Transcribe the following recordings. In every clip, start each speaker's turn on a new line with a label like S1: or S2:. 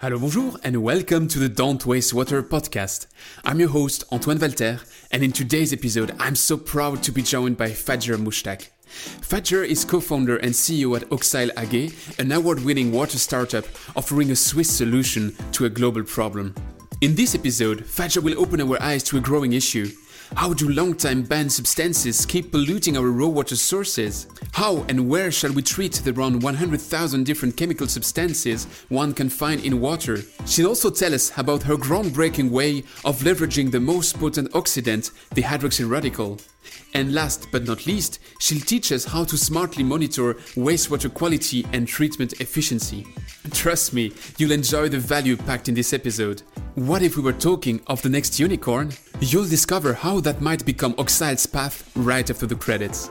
S1: Hello, bonjour, and welcome to the Don't Waste Water podcast. I'm your host, Antoine Walter, and in today's episode, I'm so proud to be joined by Fajer Mushtaq. Fajer is co-founder and CEO at Oxyle AG, an award-winning water startup offering a Swiss solution to a global problem. In this episode, Fajer will open our eyes to a growing issue how do long-time banned substances keep polluting our raw water sources? How and where shall we treat the around 100,000 different chemical substances one can find in water? She'll also tell us about her groundbreaking way of leveraging the most potent oxidant, the hydroxyl radical. And last but not least, she'll teach us how to smartly monitor wastewater quality and treatment efficiency. Trust me, you'll enjoy the value packed in this episode. What if we were talking of the next unicorn? You'll discover how that might become Oxyle's path right after the credits.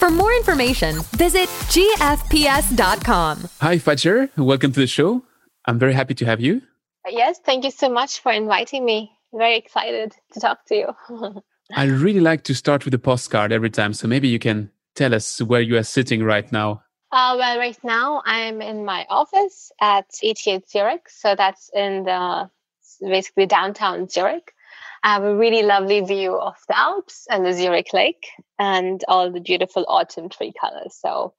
S2: For more information, visit gfps.com.
S1: Hi, Fajer. Welcome to the show. I'm very happy to have you.
S3: Yes, thank you so much for inviting me. Very excited to talk to you.
S1: I really like to start with a postcard every time, so maybe you can tell us where you are sitting right now.
S3: Uh, well, right now I'm in my office at ETH Zurich, so that's in the basically downtown Zurich. I have a really lovely view of the Alps and the Zurich Lake and all the beautiful autumn tree colors. So,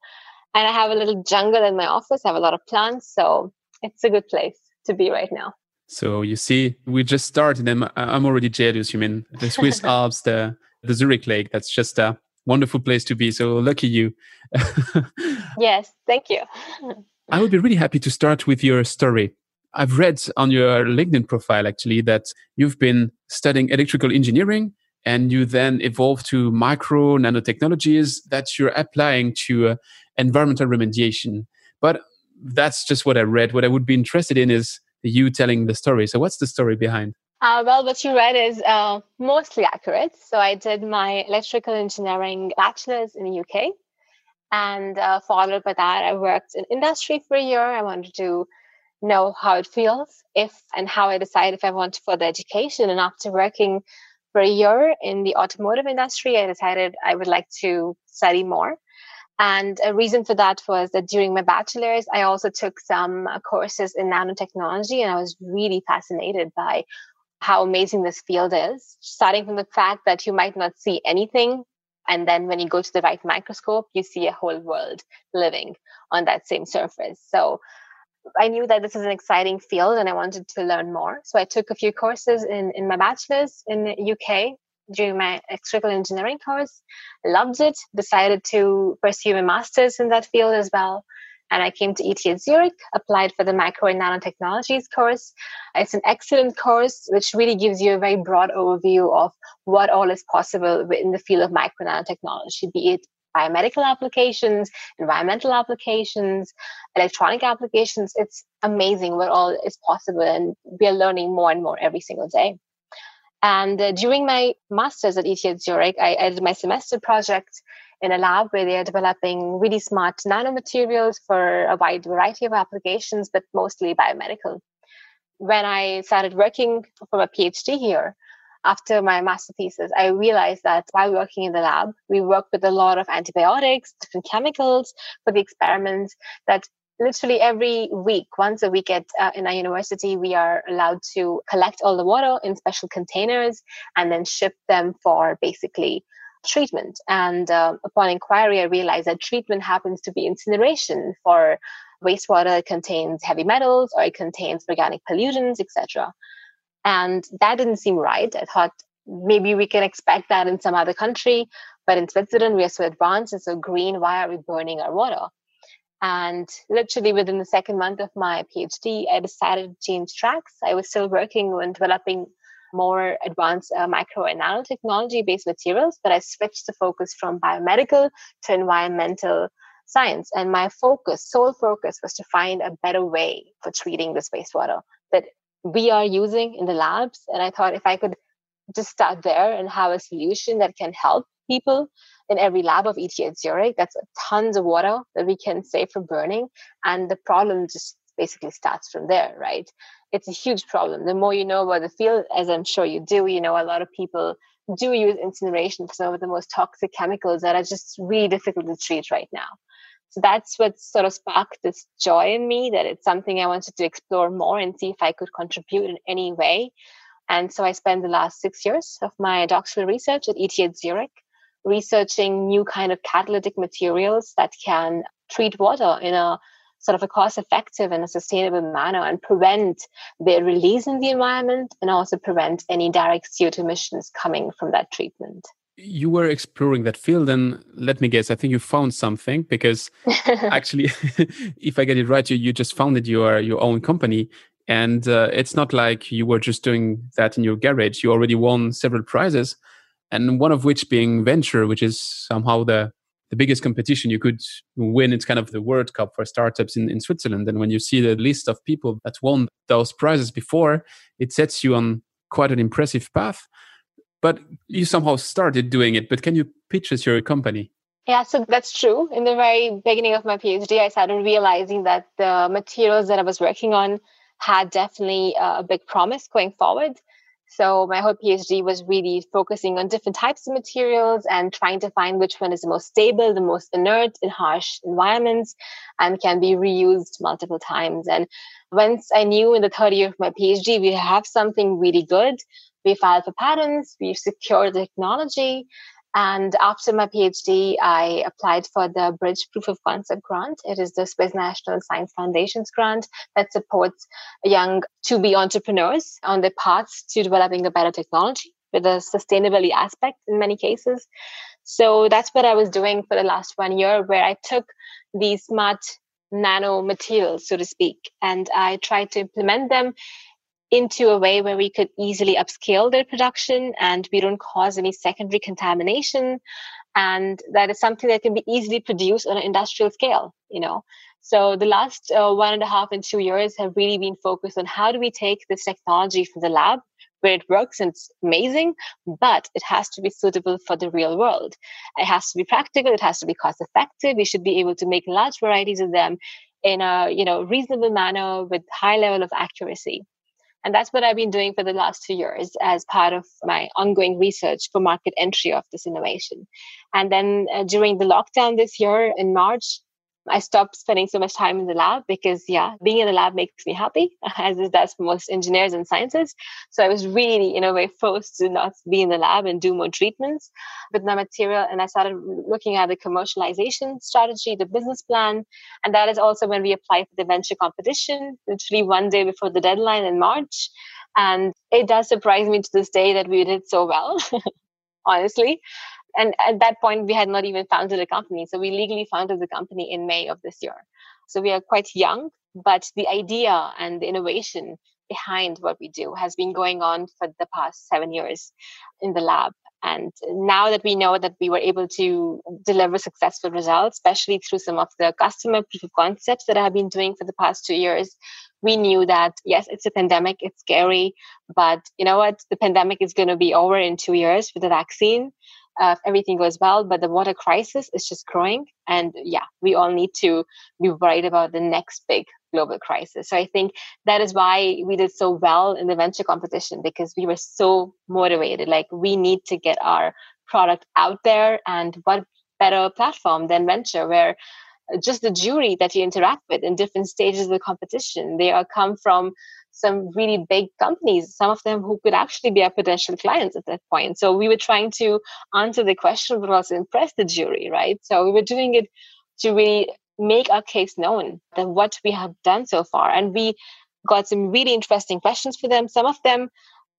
S3: and I have a little jungle in my office. I have a lot of plants, so it's a good place to be right now.
S1: So you see, we just started, and I'm already jealous. You mean the Swiss Alps, the the Zurich Lake? That's just a wonderful place to be. So lucky you.
S3: yes, thank you.
S1: I would be really happy to start with your story. I've read on your LinkedIn profile actually that you've been studying electrical engineering and you then evolve to micro nanotechnologies that you're applying to uh, environmental remediation. But that's just what I read. What I would be interested in is you telling the story. So, what's the story behind?
S3: Uh, well, what you read is uh, mostly accurate. So, I did my electrical engineering bachelor's in the UK. And uh, followed by that, I worked in industry for a year. I wanted to know how it feels, if and how I decide if I want further education. And after working for a year in the automotive industry, I decided I would like to study more. And a reason for that was that during my bachelor's, I also took some uh, courses in nanotechnology, and I was really fascinated by how amazing this field is. Starting from the fact that you might not see anything, and then when you go to the right microscope, you see a whole world living on that same surface. So I knew that this is an exciting field and I wanted to learn more. So I took a few courses in, in my bachelor's in the UK during my electrical engineering course. Loved it, decided to pursue a master's in that field as well. And I came to ETH Zurich, applied for the micro and nanotechnologies course. It's an excellent course, which really gives you a very broad overview of what all is possible in the field of micro and nanotechnology, be it biomedical applications, environmental applications, electronic applications. It's amazing what all is possible, and we are learning more and more every single day. And uh, during my master's at ETH Zurich, I, I did my semester project in a lab where they are developing really smart nanomaterials for a wide variety of applications, but mostly biomedical. When I started working for my PhD here, after my master thesis, I realized that while working in the lab, we work with a lot of antibiotics, different chemicals for the experiments that literally every week, once a week at uh, in our university, we are allowed to collect all the water in special containers and then ship them for basically treatment. And uh, upon inquiry, I realized that treatment happens to be incineration for wastewater that contains heavy metals or it contains organic pollutants, etc. And that didn't seem right. I thought maybe we can expect that in some other country, but in Switzerland, we are so advanced and so green. Why are we burning our water? And literally within the second month of my PhD, I decided to change tracks. I was still working on developing more advanced uh, micro and nanotechnology based materials, but I switched the focus from biomedical to environmental science. And my focus, sole focus, was to find a better way for treating this wastewater that we are using in the labs. And I thought if I could just start there and have a solution that can help people in every lab of ETH Zurich, that's tons of water that we can save from burning. And the problem just basically starts from there, right? It's a huge problem. The more you know about the field, as I'm sure you do, you know, a lot of people do use incineration for some of the most toxic chemicals that are just really difficult to treat right now. So that's what sort of sparked this joy in me that it's something I wanted to explore more and see if I could contribute in any way. And so I spent the last six years of my doctoral research at ETH Zurich researching new kind of catalytic materials that can treat water in a sort of a cost effective and a sustainable manner and prevent their release in the environment and also prevent any direct CO2 emissions coming from that treatment.
S1: You were exploring that field, and let me guess, I think you found something because actually, if I get it right, you, you just founded your, your own company. And uh, it's not like you were just doing that in your garage. You already won several prizes, and one of which being Venture, which is somehow the the biggest competition you could win. It's kind of the World Cup for startups in, in Switzerland. And when you see the list of people that won those prizes before, it sets you on quite an impressive path. But you somehow started doing it. But can you pitch us your company?
S3: Yeah, so that's true. In the very beginning of my PhD, I started realizing that the materials that I was working on had definitely uh, a big promise going forward. So my whole PhD was really focusing on different types of materials and trying to find which one is the most stable, the most inert in harsh environments and can be reused multiple times. And once I knew in the third year of my PhD, we have something really good. We filed for patents, we've secured the technology, and after my PhD, I applied for the Bridge Proof of Concept grant. It is the Swiss National Science Foundation's grant that supports young to be entrepreneurs on their paths to developing a better technology with a sustainability aspect in many cases. So that's what I was doing for the last one year, where I took these smart nano materials, so to speak, and I tried to implement them into a way where we could easily upscale their production and we don't cause any secondary contamination and that is something that can be easily produced on an industrial scale you know so the last uh, one and a half and two years have really been focused on how do we take this technology from the lab where it works and it's amazing, but it has to be suitable for the real world. It has to be practical. It has to be cost effective. We should be able to make large varieties of them in a you know reasonable manner with high level of accuracy. And that's what I've been doing for the last two years as part of my ongoing research for market entry of this innovation. And then uh, during the lockdown this year in March, I stopped spending so much time in the lab because, yeah, being in the lab makes me happy, as it does for most engineers and scientists. So I was really, in a way, forced to not be in the lab and do more treatments with my material. And I started looking at the commercialization strategy, the business plan. And that is also when we applied for the venture competition, literally one day before the deadline in March. And it does surprise me to this day that we did so well, honestly and at that point we had not even founded a company. So we legally founded the company in may of this year. So we are quite young but the idea and the innovation behind what we do has been going on for the past seven years in the lab. And now that we know that we were able to deliver successful results, especially through some of the customer proof of concepts that I have been doing for the past two years, we knew that yes, it's a pandemic, it's scary, but you know what? The pandemic is going to be over in two years with the vaccine uh, everything goes well. But the water crisis is just growing. And yeah, we all need to be worried about the next big global crisis. So I think that is why we did so well in the venture competition because we were so motivated. Like we need to get our product out there. And what better platform than venture where just the jury that you interact with in different stages of the competition, they are come from some really big companies, some of them who could actually be our potential clients at that point. So we were trying to answer the question, but also impress the jury, right? So we were doing it to really make our case known that what we have done so far. And we got some really interesting questions for them. Some of them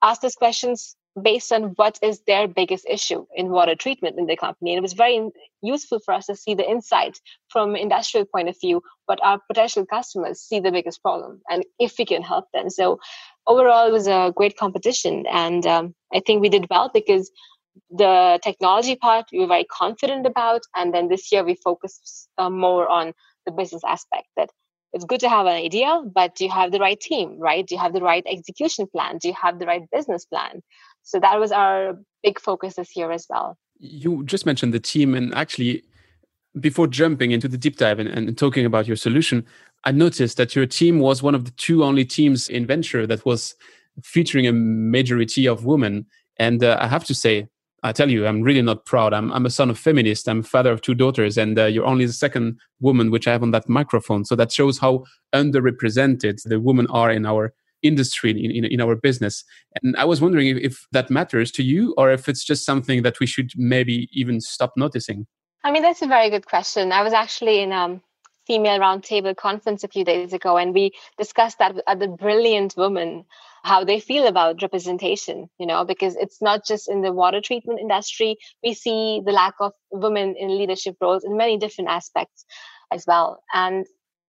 S3: asked us questions based on what is their biggest issue in water treatment in the company. And it was very useful for us to see the insight from industrial point of view, what our potential customers see the biggest problem and if we can help them. So overall, it was a great competition. And um, I think we did well because the technology part we were very confident about and then this year we focused uh, more on the business aspect that it's good to have an idea but do you have the right team right do you have the right execution plan do you have the right business plan so that was our big focus this year as well
S1: you just mentioned the team and actually before jumping into the deep dive and, and talking about your solution i noticed that your team was one of the two only teams in venture that was featuring a majority of women and uh, i have to say I tell you, I'm really not proud. I'm, I'm a son of feminist. I'm father of two daughters, and uh, you're only the second woman which I have on that microphone. So that shows how underrepresented the women are in our industry, in, in, in our business. And I was wondering if, if that matters to you, or if it's just something that we should maybe even stop noticing.
S3: I mean, that's a very good question. I was actually in um, female roundtable conference a few days ago, and we discussed that with other brilliant women how they feel about representation, you know, because it's not just in the water treatment industry. We see the lack of women in leadership roles in many different aspects as well. And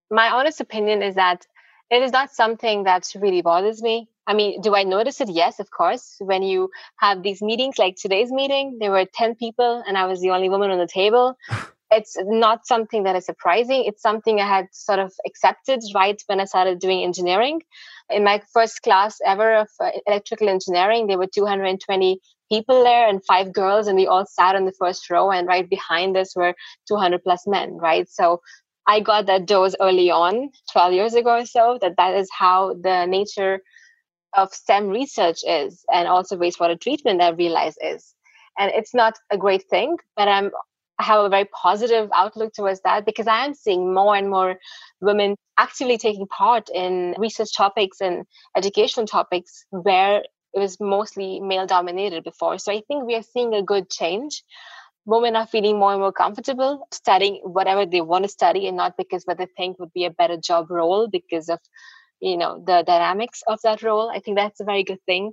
S3: my honest opinion is that it is not something that really bothers me. I mean, do I notice it? Yes, of course. When you have these meetings like today's meeting, there were 10 people and I was the only woman on the table. it's not something that is surprising. It's something I had sort of accepted right when I started doing engineering. In my first class ever of uh, electrical engineering, there were 220 people there and five girls, and we all sat on the first row, and right behind us were 200 plus men, right? So I got that dose early on, 12 years ago or so, that that is how the nature of STEM research is, and also wastewater treatment, I realize is. And it's not a great thing, but I'm I have a very positive outlook towards that because I am seeing more and more women actively taking part in research topics and educational topics where it was mostly male dominated before. So I think we are seeing a good change. Women are feeling more and more comfortable studying whatever they want to study and not because what they think would be a better job role because of you know the dynamics of that role. I think that's a very good thing.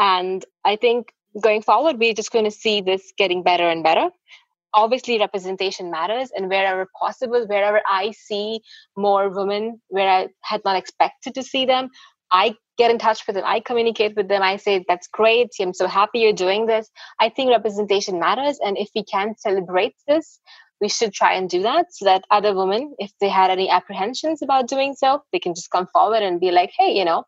S3: And I think going forward, we're just going to see this getting better and better obviously representation matters and wherever possible wherever i see more women where i had not expected to see them i get in touch with them i communicate with them i say that's great i'm so happy you're doing this. I think representation matters and if we can celebrate this we should try and do that so that other women if they had any apprehensions about doing so they can just come forward and be like hey you know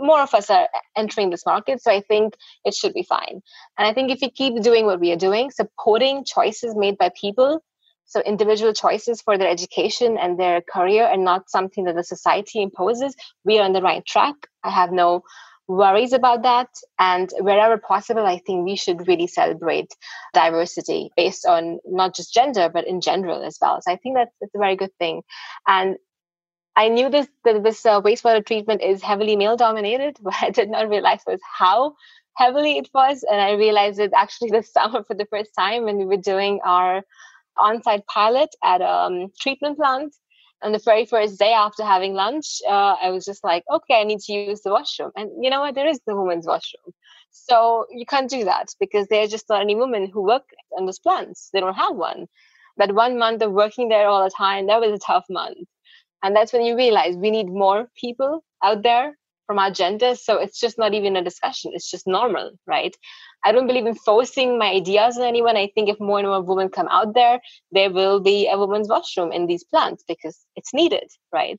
S3: more of us are entering this market so i think it should be fine. And i think if we keep doing what we are doing supporting choices made by people so individual choices for their education and their career and not something that the society imposes. We are on the right track. I have no worries about that. And wherever possible i think we should really celebrate diversity based on not just gender but in general as well. So i think that's, that's a very good thing. And I knew this that this uh, wastewater treatment is heavily male dominated, but I did not realize was how heavily it was. And I realized it actually this summer for the first time when we were doing our on-site pilot at a um, treatment plant. And the very first day after having lunch, uh, I was just like, okay, I need to use the washroom. And you know what? There is the women's washroom. So you can't do that because there are just not any women who work on those plants. They don't have one. That one month of working there all the time, that was a tough month and that's when you realize we need more people out there from our genders so it's just not even a discussion it's just normal right? I don't believe in forcing my ideas on anyone. I think if more and more women come out there there will be a women's washroom in these plants because it's needed right?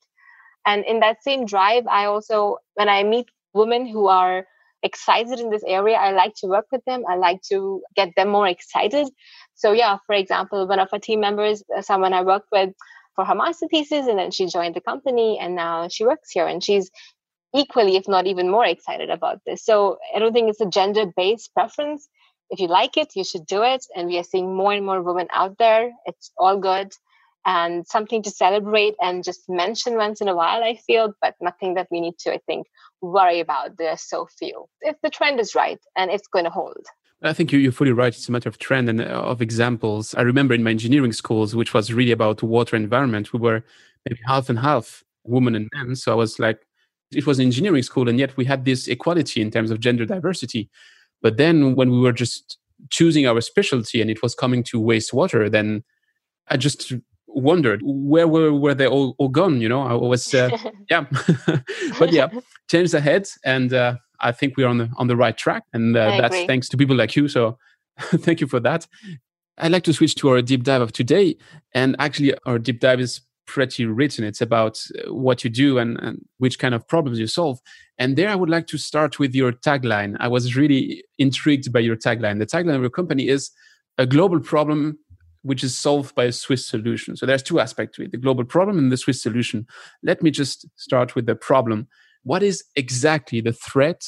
S3: And in that same drive i also when i meet women who are excited in this area i like to work with them. I like to get them more excited. So yeah for example one of our team members uh, someone i work with for her master thesis and then she joined the company and now she works here and she's equally if not even more excited about this. So i don't think it's a gender based preference. If you like it you should do it. And we are seeing more and more women out there. It's all good. And something to celebrate and just mention once in a while i feel but nothing that we need to i think worry about. There are so few. If the trend is right and it's going to hold.
S1: I think you're fully right. It's a matter of trend and uh, of examples. I remember in my engineering schools, which was really about water environment, we were maybe half and half women and men. So I was like, it was an engineering school, and yet we had this equality in terms of gender diversity. But then when we were just choosing our specialty and it was coming to wastewater, then I just wondered where were, were they all, all gone? You know, I was, uh, yeah. but yeah, change ahead. And uh, I think we're on the on the right track, and uh, that's agree. thanks to people like you. So thank you for that. I'd like to switch to our deep dive of today. And actually, our deep dive is pretty written. It's about uh, what you do and, and, which kind of problems you solve. And there, I would like to start with your tagline. I was really intrigued by your tagline. The tagline of your company is a global problem which is solved by a Swiss solution. So there's two aspects to it the global problem and the Swiss solution. Let me just start with the problem. What is exactly the threat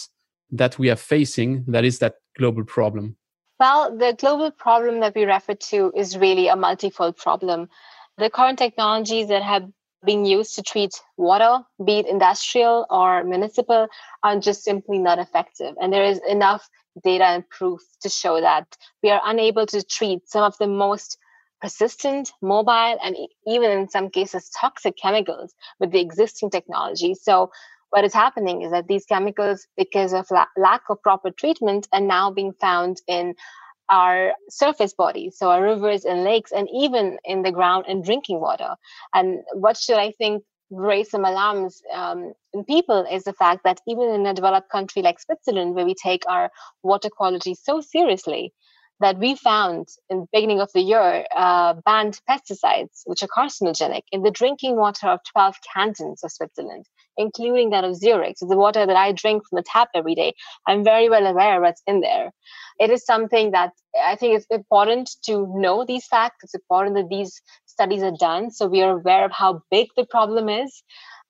S1: that we are facing that is that global problem?
S3: Well, the global problem that we refer to is really a multifold problem. The current technologies that have been used to treat water, be it industrial or municipal, are just simply not effective. And there is enough data and proof to show that we are unable to treat some of the most persistent, mobile, and even in some cases toxic chemicals with the existing technology. So what is happening is that these chemicals, because of la- lack of proper treatment, are now being found in our surface bodies, so our rivers and lakes, and even in the ground and drinking water. And what should I think raise some alarms um, in people is the fact that even in a developed country like Switzerland, where we take our water quality so seriously, that we found in the beginning of the year uh, banned pesticides, which are carcinogenic, in the drinking water of 12 cantons of Switzerland, including that of Zurich. So the water that I drink from the tap every day, I'm very well aware what's in there. It is something that I think it's important to know these facts. It's important that these studies are done so we are aware of how big the problem is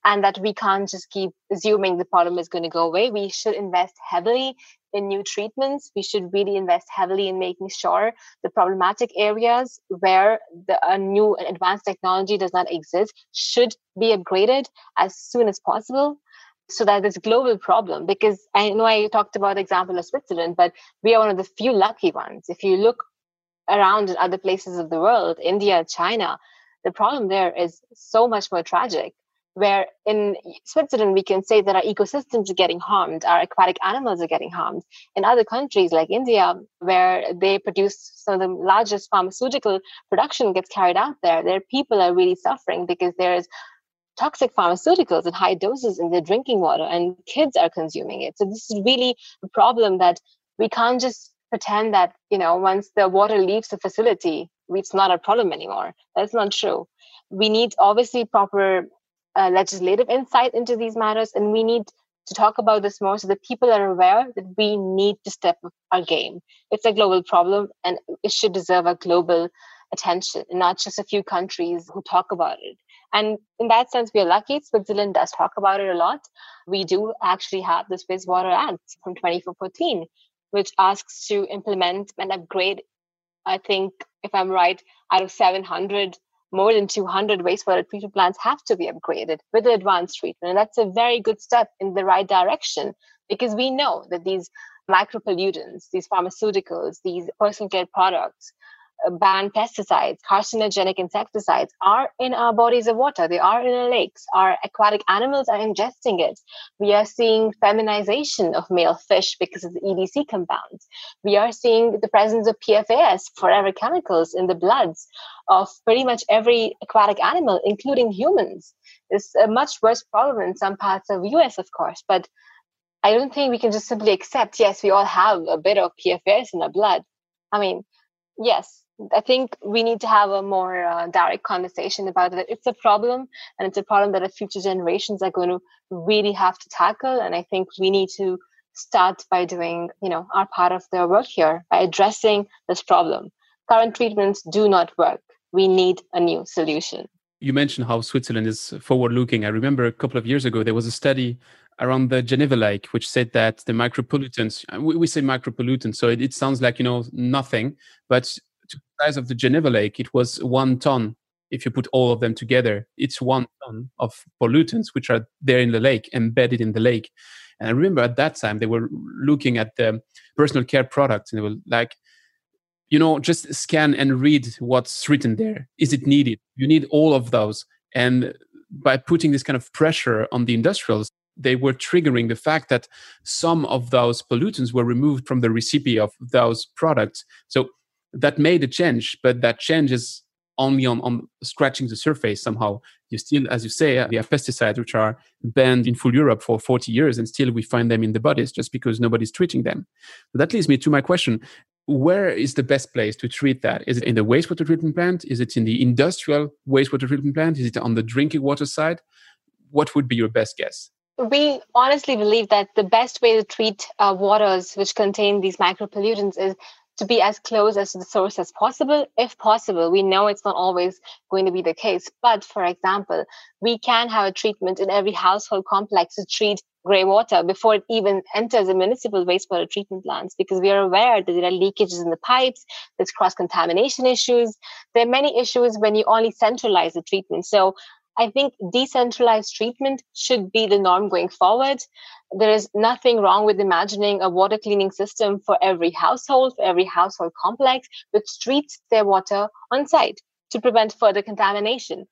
S3: and that we can't just keep assuming the problem is going to go away. We should invest heavily in new treatments. We should really invest heavily in making sure the problematic areas where the a new and advanced technology does not exist should be upgraded as soon as possible so that this global problem because i know i talked about the example of switzerland but we are one of the few lucky ones if you look around in other places of the world india china the problem there is so much more tragic where in Switzerland we can say that our ecosystems are getting harmed, our aquatic animals are getting harmed. In other countries like India, where they produce some of the largest pharmaceutical production gets carried out there, their people are really suffering because there's toxic pharmaceuticals in high doses in their drinking water and kids are consuming it. So this is really a problem that we can't just pretend that, you know, once the water leaves the facility, it's not a problem anymore. That's not true. We need obviously proper uh, legislative insight into these matters, and we need to talk about this more so that people are aware that we need to step up our game. It's a global problem, and it should deserve a global attention, and not just a few countries who talk about it. And in that sense, we are lucky. Switzerland does talk about it a lot. We do actually have the Swiss Water Act from 2014, which asks to implement and upgrade, I think, if I'm right, out of 700 more than 200 wastewater treatment plants have to be upgraded with advanced treatment. And that's a very good step in the right direction because we know that these micropollutants, these pharmaceuticals, these personal care products, banned pesticides, carcinogenic insecticides are in our bodies of water. They are in our lakes. Our aquatic animals are ingesting it. We are seeing feminization of male fish because of the EDC compounds. We are seeing the presence of PFAS, forever chemicals, in the bloods of pretty much every aquatic animal, including humans. It's a much worse problem in some parts of US, of course, but I don't think we can just simply accept, yes, we all have a bit of PFAS in our blood. I mean, yes, I think we need to have a more uh, direct conversation about it. It's a problem, and it's a problem that our future generations are going to really have to tackle. And I think we need to start by doing, you know, our part of the work here by addressing this problem. Current treatments do not work. We need a new solution.
S1: You mentioned how Switzerland is forward-looking. I remember a couple of years ago there was a study around the Geneva Lake, which said that the micropollutants, we, we say micropollutants, so it, it, sounds like, you know, nothing, but to the size of the Geneva Lake, it was one ton. If you put all of them together, it's one ton of pollutants which are there in the lake, embedded in the lake. And I remember at that time they were looking at the personal care products and they were like, you know, just scan and read what's written there. Is it needed? You need all of those. And by putting this kind of pressure on the industrials, they were triggering the fact that some of those pollutants were removed from the recipe of those products. So that made a change, but that change is only on, on scratching the surface somehow. You still, as you say, we have pesticides which are banned in full Europe for 40 years, and still we find them in the bodies just because nobody's treating them. That leads me to my question. where is the best place to treat that? Is it in the wastewater treatment plant? Is it in the industrial wastewater treatment plant? Is it on the drinking water side? What would be your best guess?
S3: We honestly believe that the best way to treat uh, waters which contain these micropollutants is to be as close as to the source as possible, if possible. We know it's not always going to be the case. But for example, we can have a treatment in every household complex to treat gray water before it even enters the municipal wastewater treatment plants because we are aware that there are leakages in the pipes, there's cross contamination issues. There are many issues when you only centralize the treatment. So I think decentralized treatment should be the norm going forward. There is nothing wrong with imagining a water cleaning system for every household, for every household complex, which treats their water on site to prevent further contamination.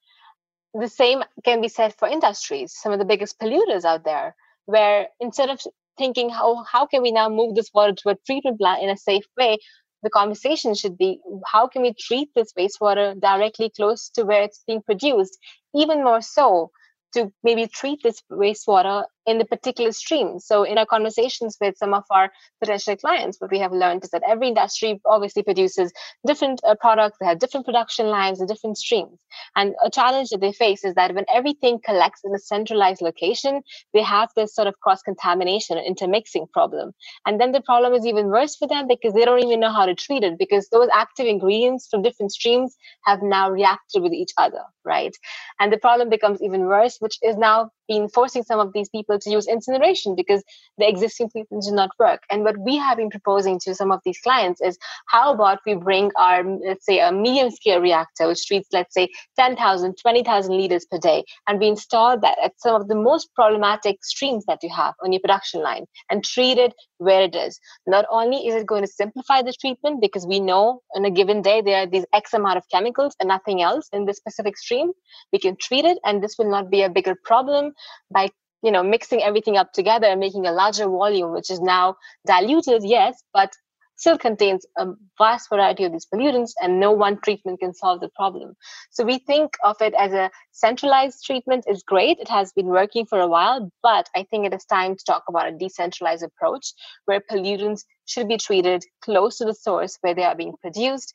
S3: The same can be said for industries, some of the biggest polluters out there where instead of thinking how how can we now move this water to a treatment plant in a safe way the conversation should be how can we treat this wastewater directly close to where it's being produced even more so to maybe treat this wastewater in the particular stream. So, in our conversations with some of our potential clients, what we have learned is that every industry obviously produces different uh, products, they have different production lines and different streams. And a challenge that they face is that when everything collects in a centralized location, they have this sort of cross contamination or intermixing problem. And then the problem is even worse for them because they don't even know how to treat it because those active ingredients from different streams have now reacted with each other, right? And the problem becomes even worse, which is now been forcing some of these people to use incineration because the existing treatments do not work. And what we have been proposing to some of these clients is how about we bring our, let's say, a medium scale reactor, which treats, let's say, 10,000, 20,000 liters per day, and we install that at some of the most problematic streams that you have on your production line and treat it where it is. Not only is it going to simplify the treatment because we know on a given day there are these X amount of chemicals and nothing else in this specific stream, we can treat it and this will not be a bigger problem by you know mixing everything up together and making a larger volume which is now diluted yes but still contains a vast variety of these pollutants and no one treatment can solve the problem. So we think of it as a centralized treatment is great. It has been working for a while but i think it is time to talk about a decentralized approach where pollutants should be treated close to the source where they are being produced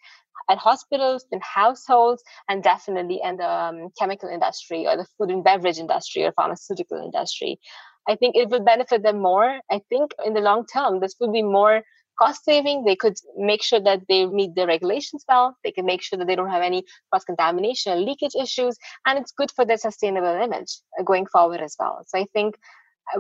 S3: at hospitals, in households, and definitely in the um, chemical industry or the food and beverage industry or pharmaceutical industry. I think it will benefit them more. I think in the long term, this will be more cost saving. They could make sure that they meet the regulations well. They can make sure that they don't have any cross contamination or leakage issues. And it's good for their sustainable image uh, going forward as well. So I think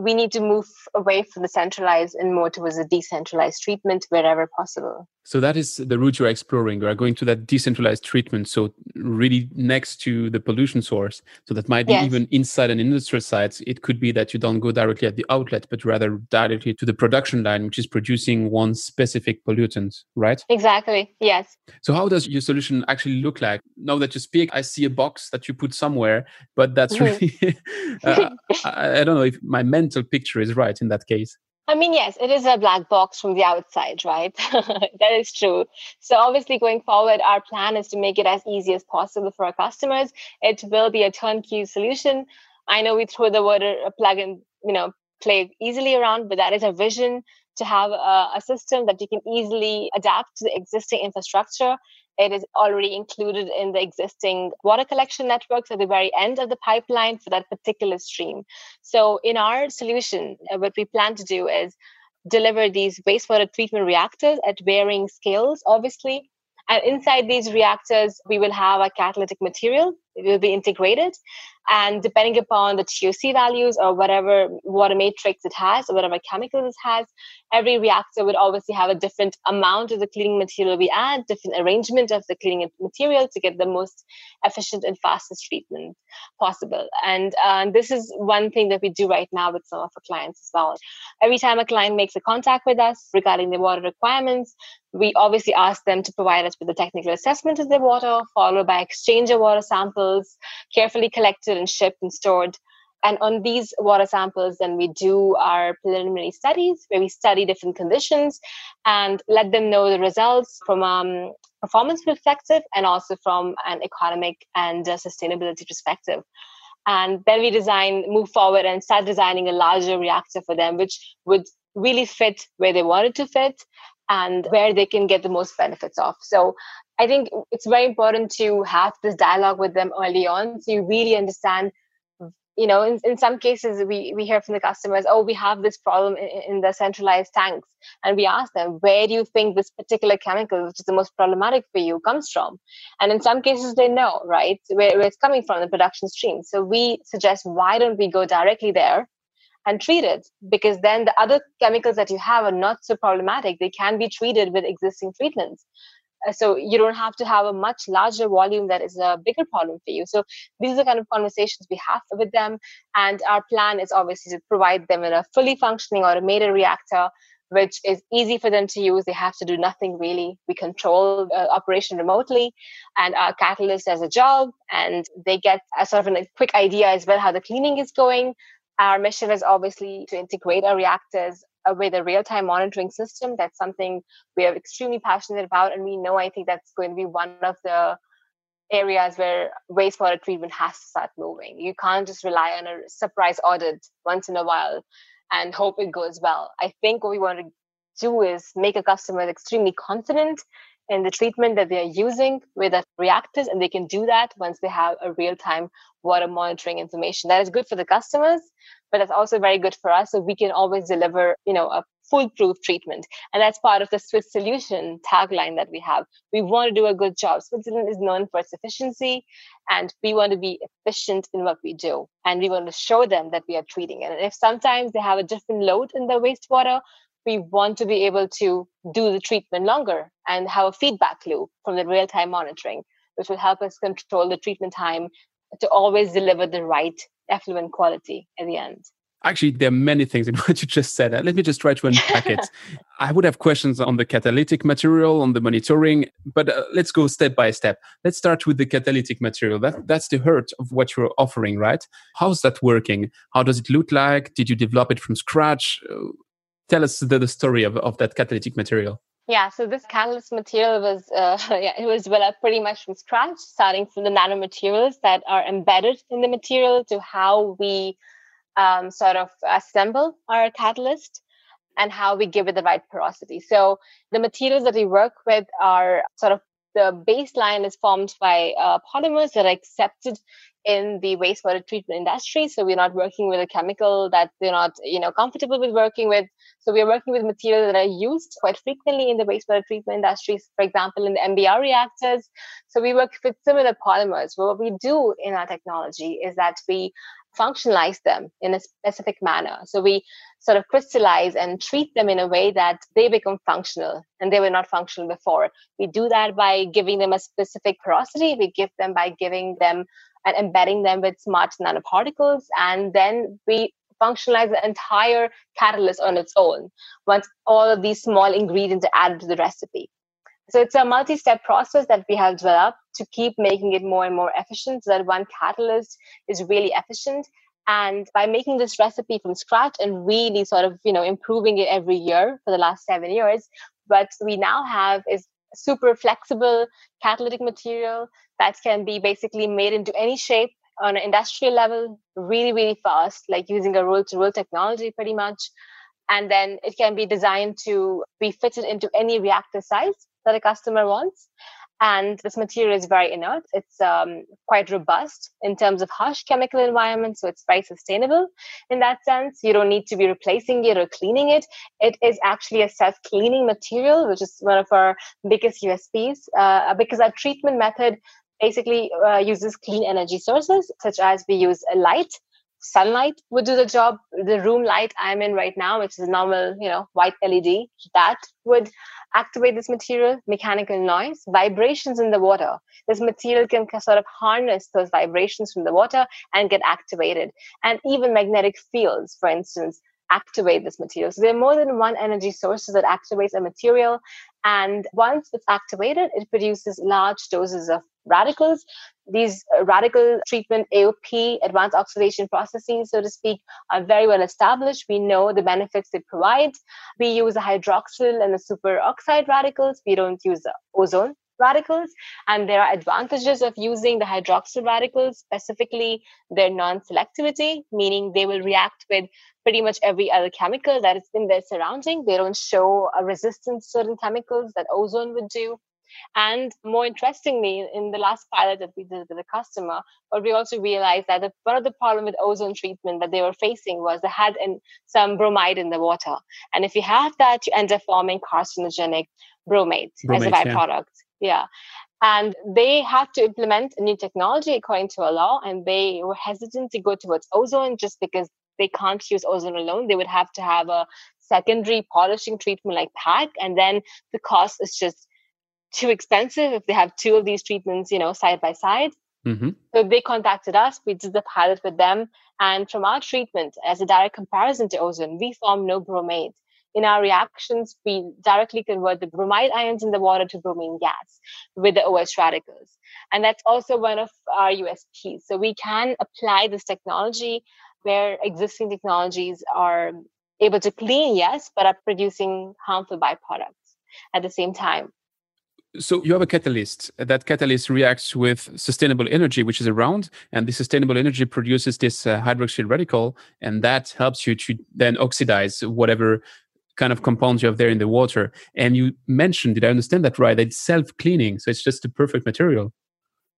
S3: we need to move away from the centralized and more towards a decentralized treatment wherever possible.
S1: So that is the route you're exploring. You are going to that decentralized treatment. So really next to the pollution source. So that might be yes. even inside an industrial site. It could be that you don't go directly at the outlet, but rather directly to the production line, which is producing one specific pollutant, right?
S3: Exactly. Yes.
S1: So how does your solution actually look like? Now that you speak, I see a box that you put somewhere, but that's mm-hmm. really, uh, I, I don't know if my mental picture is right in that case.
S3: I mean, yes, it is a black box from the outside, right? that is true. So obviously going forward, our plan is to make it as easy as possible for our customers. It will be a turnkey solution. I know we throw the word a plug and, you know, play easily around, but that is our vision to have a, a system that you can easily adapt to the existing infrastructure it is already included in the existing water collection networks at the very end of the pipeline for that particular stream. So, in our solution, uh, what we plan to do is deliver these wastewater treatment reactors at varying scales, obviously. And inside these reactors, we will have a catalytic material. It will be integrated. And depending upon the TOC values or whatever water matrix it has or whatever chemicals it has, every reactor would obviously have a different amount of the cleaning material we add, different arrangement of the cleaning material to get the most efficient and fastest treatment possible. And uh, this is one thing that we do right now with some of our clients as well. Every time a client makes a contact with us regarding their water requirements, we obviously ask them to provide us with a technical assessment of their water, followed by exchange of water samples, carefully collected and shipped and stored. And on these water samples, then we do our preliminary studies where we study different conditions and let them know the results from um, performance perspective and also from an economic and uh, sustainability perspective. And then we design, move forward and start designing a larger reactor for them, which would really fit where they wanted to fit and where they can get the most benefits of. So I think it's very important to have this dialogue with them early on so you really understand you know in, in some cases we, we hear from the customers oh we have this problem in, in, the centralized tanks and we ask them where do you think this particular chemical which is the most problematic for you comes from and in some cases they know right where, where it's coming from the production stream so we suggest why don't we go directly there and treat it because then the other chemicals that you have are not so problematic. They can be treated with existing treatments. Uh, so you don't have to have a much larger volume that is a bigger problem for you. So these are the kind of conversations we have with them and our plan is obviously to provide them with a fully functioning automated reactor which is easy for them to use. They have to do nothing really. We control uh, operation remotely and our catalyst does a job and they get a sort of a quick idea as well how the cleaning is going our mission is obviously to integrate our reactors uh, with a real-time monitoring system. That's something we are extremely passionate about, and we know I think that's going to be one of the areas where wastewater treatment has to start moving. You can't just rely on a surprise audit once in a while and hope it goes well. I think what we want to do is make a customer extremely confident in the treatment that they're using with the reactors, and they can do that once they have a real-time water monitoring information. That is good for the customers, but that's also very good for us. So we can always deliver, you know, a foolproof treatment. And that's part of the Swiss solution tagline that we have. We want to do a good job. Switzerland is known for its efficiency, and we want to be efficient in what we do. And we want to show them that we are treating it. And if sometimes they have a different load in the wastewater, we want to be able to do the treatment longer and have a feedback loop from the real time monitoring, which will help us control the treatment time to always deliver the right effluent quality at the end.
S1: Actually, there are many things in what you just said. Let me just try to unpack it. I would have questions on the catalytic material, on the monitoring, but uh, let's go step by step. Let's start with the catalytic material. That, that's the heart of what you're offering, right? How's that working? How does it look like? Did you develop it from scratch? Tell us the, the story of, of that catalytic material.
S3: Yeah, so this catalyst material was uh, yeah, it was developed pretty much from scratch, starting from the nanomaterials that are embedded in the material to how we um, sort of assemble our catalyst and how we give it the right porosity. So the materials that we work with are sort of the baseline is formed by uh, polymers that are accepted in the wastewater treatment industry. So we're not working with a chemical that they're not, you know, comfortable with working with. So we're working with materials that are used quite frequently in the wastewater treatment industries, for example, in the MBR reactors. So we work with similar polymers. But what we do in our technology is that we functionalize them in a specific manner. So we sort of crystallize and treat them in a way that they become functional and they were not functional before. We do that by giving them a specific porosity. We give them by giving them and embedding them with smart nanoparticles. And then we functionalize the entire catalyst on its own once all of these small ingredients are added to the recipe. So it's a multi step process that we have developed to keep making it more and more efficient so that one catalyst is really efficient. And by making this recipe from scratch and really sort of, you know, improving it every year for the last seven years, what we now have is super flexible catalytic material that can be basically made into any shape on an industrial level really, really fast, like using a roll to roll technology pretty much. And then it can be designed to be fitted into any reactor size that a customer wants. And this material is very inert. It's um, quite robust in terms of harsh chemical environments. So it's very sustainable in that sense. You don't need to be replacing it or cleaning it. It is actually a self cleaning material, which is one of our biggest USPs uh, because our treatment method basically uh, uses clean energy sources, such as we use light sunlight would do the job the room light i'm in right now which is a normal you know white led that would activate this material mechanical noise vibrations in the water. This material can sort of harness those vibrations from the water and get activated. And even magnetic fields for instance activate this material. So there are more than one energy sources that activates a material and once it's activated it produces large doses of radicals. These uh, radical treatment AOP, advanced oxidation processes, so to speak, are very well established. We know the benefits they provide. We use a hydroxyl and the superoxide radicals. We don't use ozone radicals. And there are advantages of using the hydroxyl radicals, specifically their non selectivity, meaning they will react with pretty much every other chemical that is in their surrounding. They don't show a resistance to certain chemicals that ozone would do. And more interestingly, in the last pilot that we did with a customer, but we also realized that the, one of the problem with ozone treatment that they were facing was they had in, some bromide in the water. And if you have that, you end up forming carcinogenic bromate, bromate as a byproduct. Yeah. Yeah. And they had to implement a new technology according to a law, and they were hesitant to go towards ozone just because they can't use ozone alone. They would have to have a secondary polishing treatment like PAC, and then the cost is just too expensive if they have two of these treatments, you know, side by side. Mm-hmm. So they contacted us. We did the pilot with them, and from our treatment, as a direct comparison to ozone, we formed no bromate. In our reactions, we directly convert the bromide ions in the water to bromine gas with the OS radicals. And that's also one of our USPs. So we can apply this technology where existing technologies are able to clean, yes, but are producing harmful byproducts at the same time.
S1: So you have a catalyst. That catalyst reacts with sustainable energy, which is around, and the sustainable energy produces this uh, hydroxyl radical, and that helps you to then oxidize whatever kind of compounds you have there in the water. And you mentioned, did I understand that right? That it's self-cleaning, so it's just the perfect material.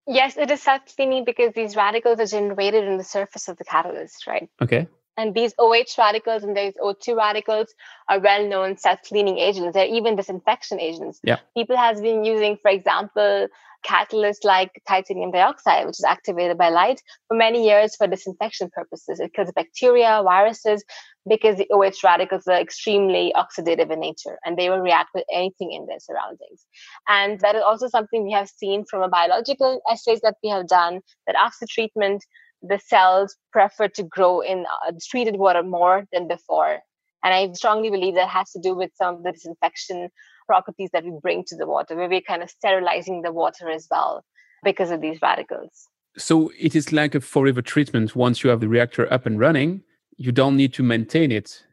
S3: Yes, it is self-cleaning because these radicals are generated in the surface of the catalyst, right?
S1: Okay.
S3: And these OH radicals and these O2 radicals are well-known self-cleaning agents. They're even disinfection agents.
S1: Yeah.
S3: People has been using, for example, catalysts like titanium dioxide, which is activated by light, for many years for disinfection purposes. It kills bacteria, viruses, because the OH radicals are extremely oxidative in nature and they will react with anything in their surroundings. And that is also something we have seen from a biological assays that we have done that after treatment, the cells prefer to grow in uh, treated water more than before. And I strongly believe that has to do with some of the disinfection properties that we bring to the water, where we're kind of sterilizing the water as well because of these radicals.
S1: So it is like a forever treatment. Once you have the reactor up and running, you don't need to maintain it.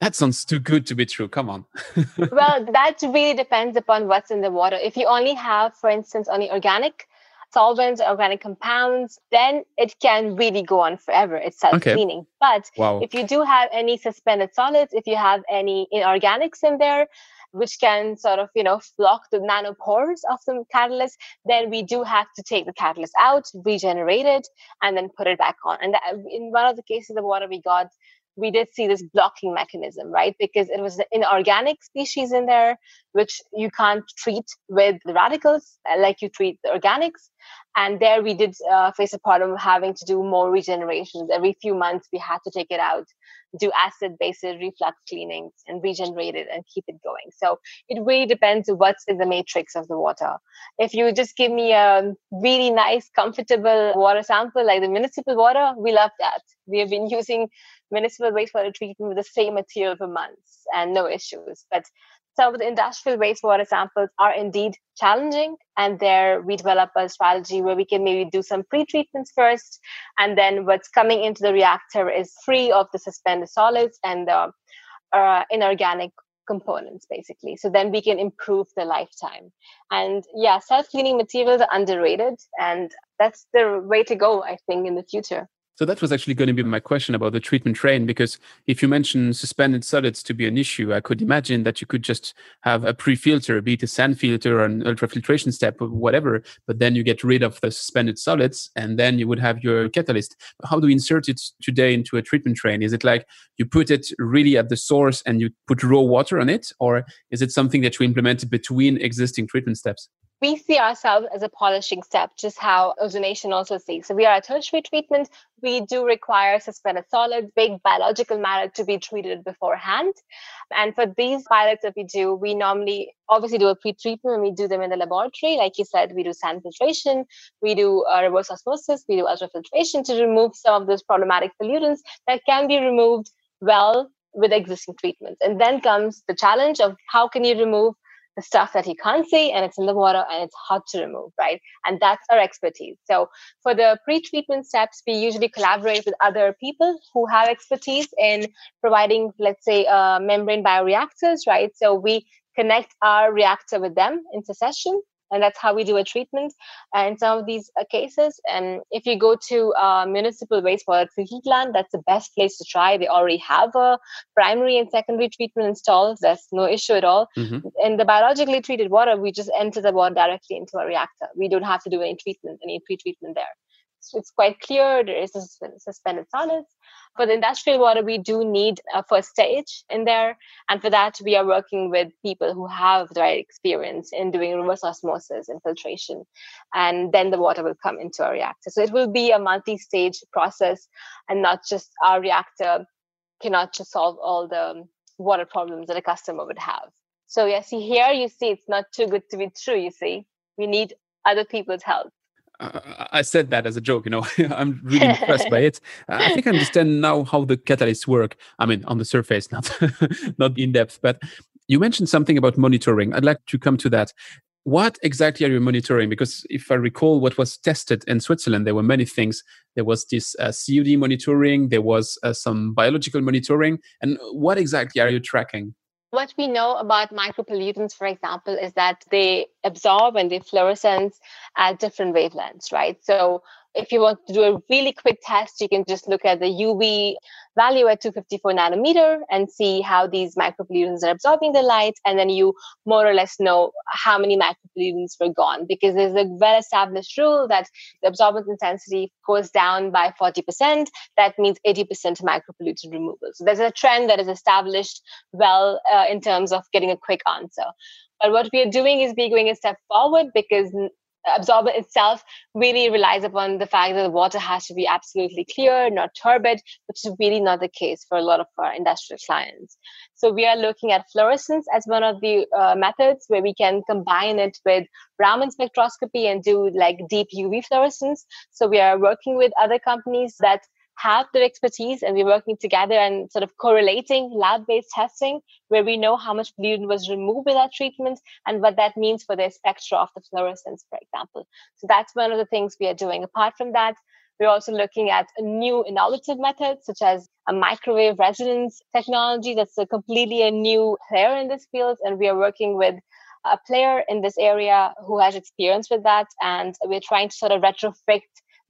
S1: That sounds too good to be true. Come on.
S3: well, that really depends upon what's in the water. If you only have, for instance, only organic solvents, organic compounds, then it can really go on forever. It's self cleaning. Okay. But wow. if you do have any suspended solids, if you have any inorganics in there, which can sort of you know block the nanopores of the catalyst then we do have to take the catalyst out regenerate it and then put it back on and that, in one of the cases of water we got we did see this blocking mechanism, right? Because it was an inorganic species in there, which you can't treat with the radicals uh, like you treat the organics. And there we did uh, face a problem of having to do more regenerations. Every few months, we had to take it out, do acid basic reflux cleanings, and regenerate it and keep it going. So it really depends what's in the matrix of the water. If you just give me a really nice, comfortable water sample like the municipal water, we love that. We have been using municipal wastewater treatment with the same material for months and no issues. But some of the industrial wastewater samples are indeed challenging, and there we develop a strategy where we can maybe do some pre-treatments first, and then what's coming into the reactor is free of the suspended solids and the uh, inorganic components basically. So then we can improve the lifetime. And yeah self-cleaning materials are underrated and that's the way to go i think in the future
S1: so that was actually going to be my question about the treatment train, because if you mention suspended solids to be an issue, I could imagine that you could just have a pre-filter, be it a sand filter or an ultrafiltration step or whatever, but then you get rid of the suspended solids and then you would have your catalyst. How do you insert it today into a treatment train? Is it like you put it really at the source and you put raw water on it? Or is it something that you implement between existing treatment steps?
S3: We see ourselves as a polishing step, just how ozonation also sees. So we are a tertiary treatment. We do require suspended solids, big biological matter to be treated beforehand. And for these pilots that we do, we normally obviously do a pre-treatment when we do them in the laboratory. Like you said, we do sand filtration, we do uh, reverse osmosis, we do ultrafiltration to remove some of those problematic pollutants that can be removed well with existing treatments. And then comes the challenge of how can you remove the stuff that he can't see and it's in the water and it's hard to remove, right? And that's our expertise. So for the pre-treatment steps, we usually collaborate with other people who have expertise in providing, let's say, uh, membrane bioreactors, right? So we connect our reactor with them in succession and that's how we do a treatment uh, in some of these uh, cases. And if you go to uh, municipal wastewater treatment plant, that's the best place to try. They already have a primary and secondary treatment installed. There's no issue at all. Mm-hmm. In the biologically treated water, we just enter the water directly into a reactor. We don't have to do any treatment, any pre-treatment there it's quite clear there is a suspended solids. For the industrial water, we do need uh, a first stage in there. And for that, we are working with people who have the right experience in doing reverse osmosis and filtration. And then the water will come into a reactor. So it will be a multi stage process and not just our reactor cannot just solve all the um, water problems that a customer would have. So, yeah, see here, you see, it's not too good to be true, you see. We need other people's help.
S1: I said that as a joke, you know. I'm really impressed by it. I think I understand now how the catalysts work. I mean, on the surface, not not in depth. But you mentioned something about monitoring. I'd like to come to that. What exactly are you monitoring? Because if I recall what was tested in Switzerland, there were many things. There was this uh, COD monitoring, there was uh, some biological monitoring. And what exactly are you tracking?
S3: What we know about micropollutants, for example, is that they absorb and they fluorescence at different wavelengths, right? So if you want to do a really quick test, you can just look at the UV value at 254 nanometer and see how these micropollutants are absorbing the light. And then you more or less know how many micropollutants were gone because there's a well established rule that the absorbance intensity goes down by 40%. That means 80% micropollutant removal. So there's a trend that is established well uh, in terms of getting a quick answer. But what we are doing is we're going a step forward because absorbent itself really relies upon the fact that the water has to be absolutely clear, not turbid, which is really not the case for a lot of our industrial clients. So we are looking at fluorescence as one of the uh, methods where we can combine it with Raman spectroscopy and do like deep UV fluorescence. So we are working with other companies that have the expertise and we're working together and sort of correlating lab-based testing where we know how much pollutant was removed with that treatment and what that means for the spectra of the fluorescence, for example. So that's one of the things we are doing. Apart from that, we're also looking at new innovative methods such as a microwave resonance technology that's a completely a new player in this field and we are working with a player in this area who has experience with that and we're trying to sort of retrofit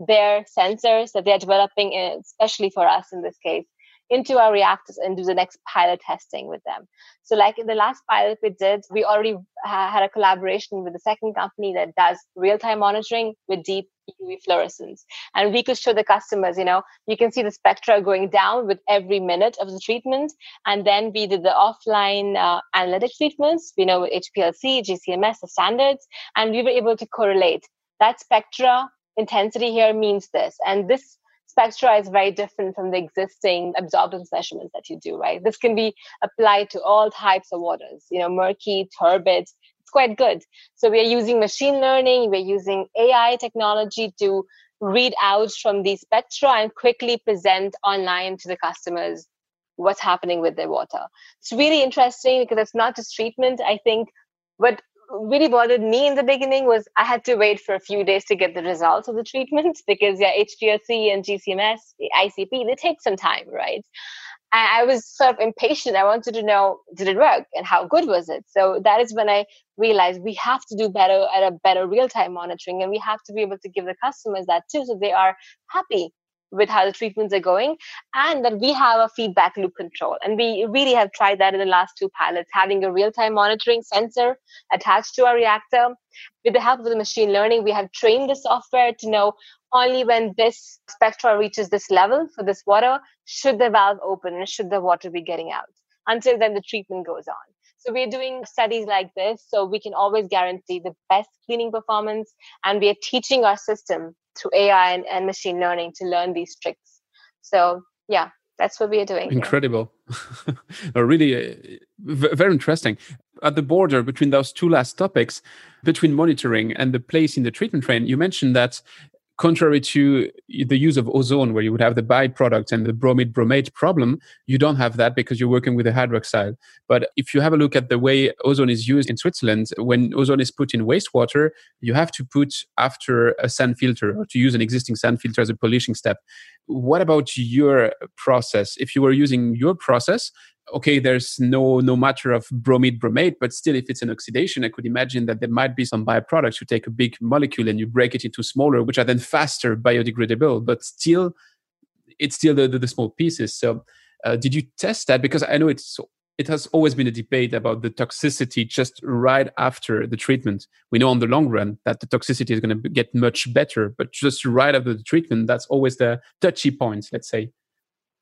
S3: their sensors that they're developing, eh, especially for us in this case, into our reactors and do the next pilot testing with them. So, like in the last pilot we did, we already had a collaboration with the second company that does real time monitoring with deep UV fluorescence. And we could show the customers, you know, you can see the spectra going down with every minute of the treatment. And then we did the offline uh, analytic treatments, we know with HPLC, GCMS, the standards, and we were able to correlate that spectra intensity here means this. And this spectra is very different from the existing absorbance measurements that you do, right? This can be applied to all types of waters, you know, murky, turbid. It's quite good. So we are using machine learning, we're using AI technology to read out from these spectra and quickly present online to the customers what's happening with their water. It's really interesting because it's not just treatment. I think what really bothered me in the beginning was I had to wait for a few days to get the results of the treatment because yeah, HPLC and GCMS, the ICP, they take some time, right? And I was sort of impatient. I wanted to know did it work and how good was it? So that is when I realized we have to do better at a better real time monitoring and we have to be able to give the customers that too so they are happy with how the treatments are going and that we have a feedback loop control. And we really have tried that in the last two pilots having a real-time monitoring sensor attached to our reactor. With the help of the machine learning we have trained the software to know only when this spectra reaches this level for this water should the valve open and should the water be getting out until then the treatment goes on. So we're doing studies like this so we can always guarantee the best cleaning performance and we are teaching our system through AI and, and machine learning to learn these tricks. So yeah, that's what we are doing.
S1: Incredible. really uh, very interesting. At the border between those two last topics, between monitoring and the place in the treatment train, you mentioned that contrary to the use of ozone where you would have the byproduct and the bromide bromate problem you don't have that because you're working with a hydroxide. But if you have a look at the way ozone is used in switzerland when ozone is put in wastewater you have to put after a sand filter or to use an existing sand filter as a polishing step. What about your process? If you were using your process okay, there's no no matter of bromide bromate, but still, if it's an oxidation, I could imagine that there might be some byproducts. You take a big molecule and you break it into smaller, which are then faster biodegradable, but still, it's still the, the, the small pieces. So, uh, did you test that? Because I know it's it has always been a debate about the toxicity just right after the treatment. We know on the long run that the toxicity is going to get much better, but just right after the treatment, that's always the touchy point, let's say.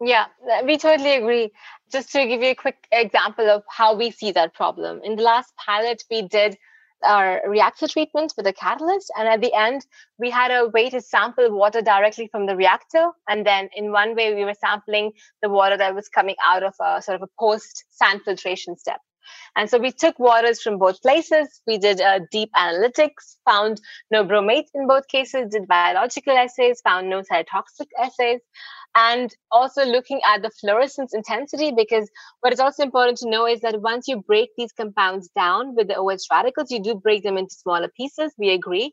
S3: Yeah, we totally agree. Just to give you a quick example of how we see that problem. In the last pilot, we did our reactor treatment with a catalyst. And at the end, we had a way to sample water directly from the reactor. And then in one way, we were sampling the water that was coming out of a sort of a post sand filtration step. And so we took waters from both places. We did uh, deep analytics, found no bromate in both cases, did biological assays, found no cytotoxic assays and also looking at the fluorescence intensity because what is also important to know is that once you break these compounds down with the OH radicals, you do break them into smaller pieces. We agree.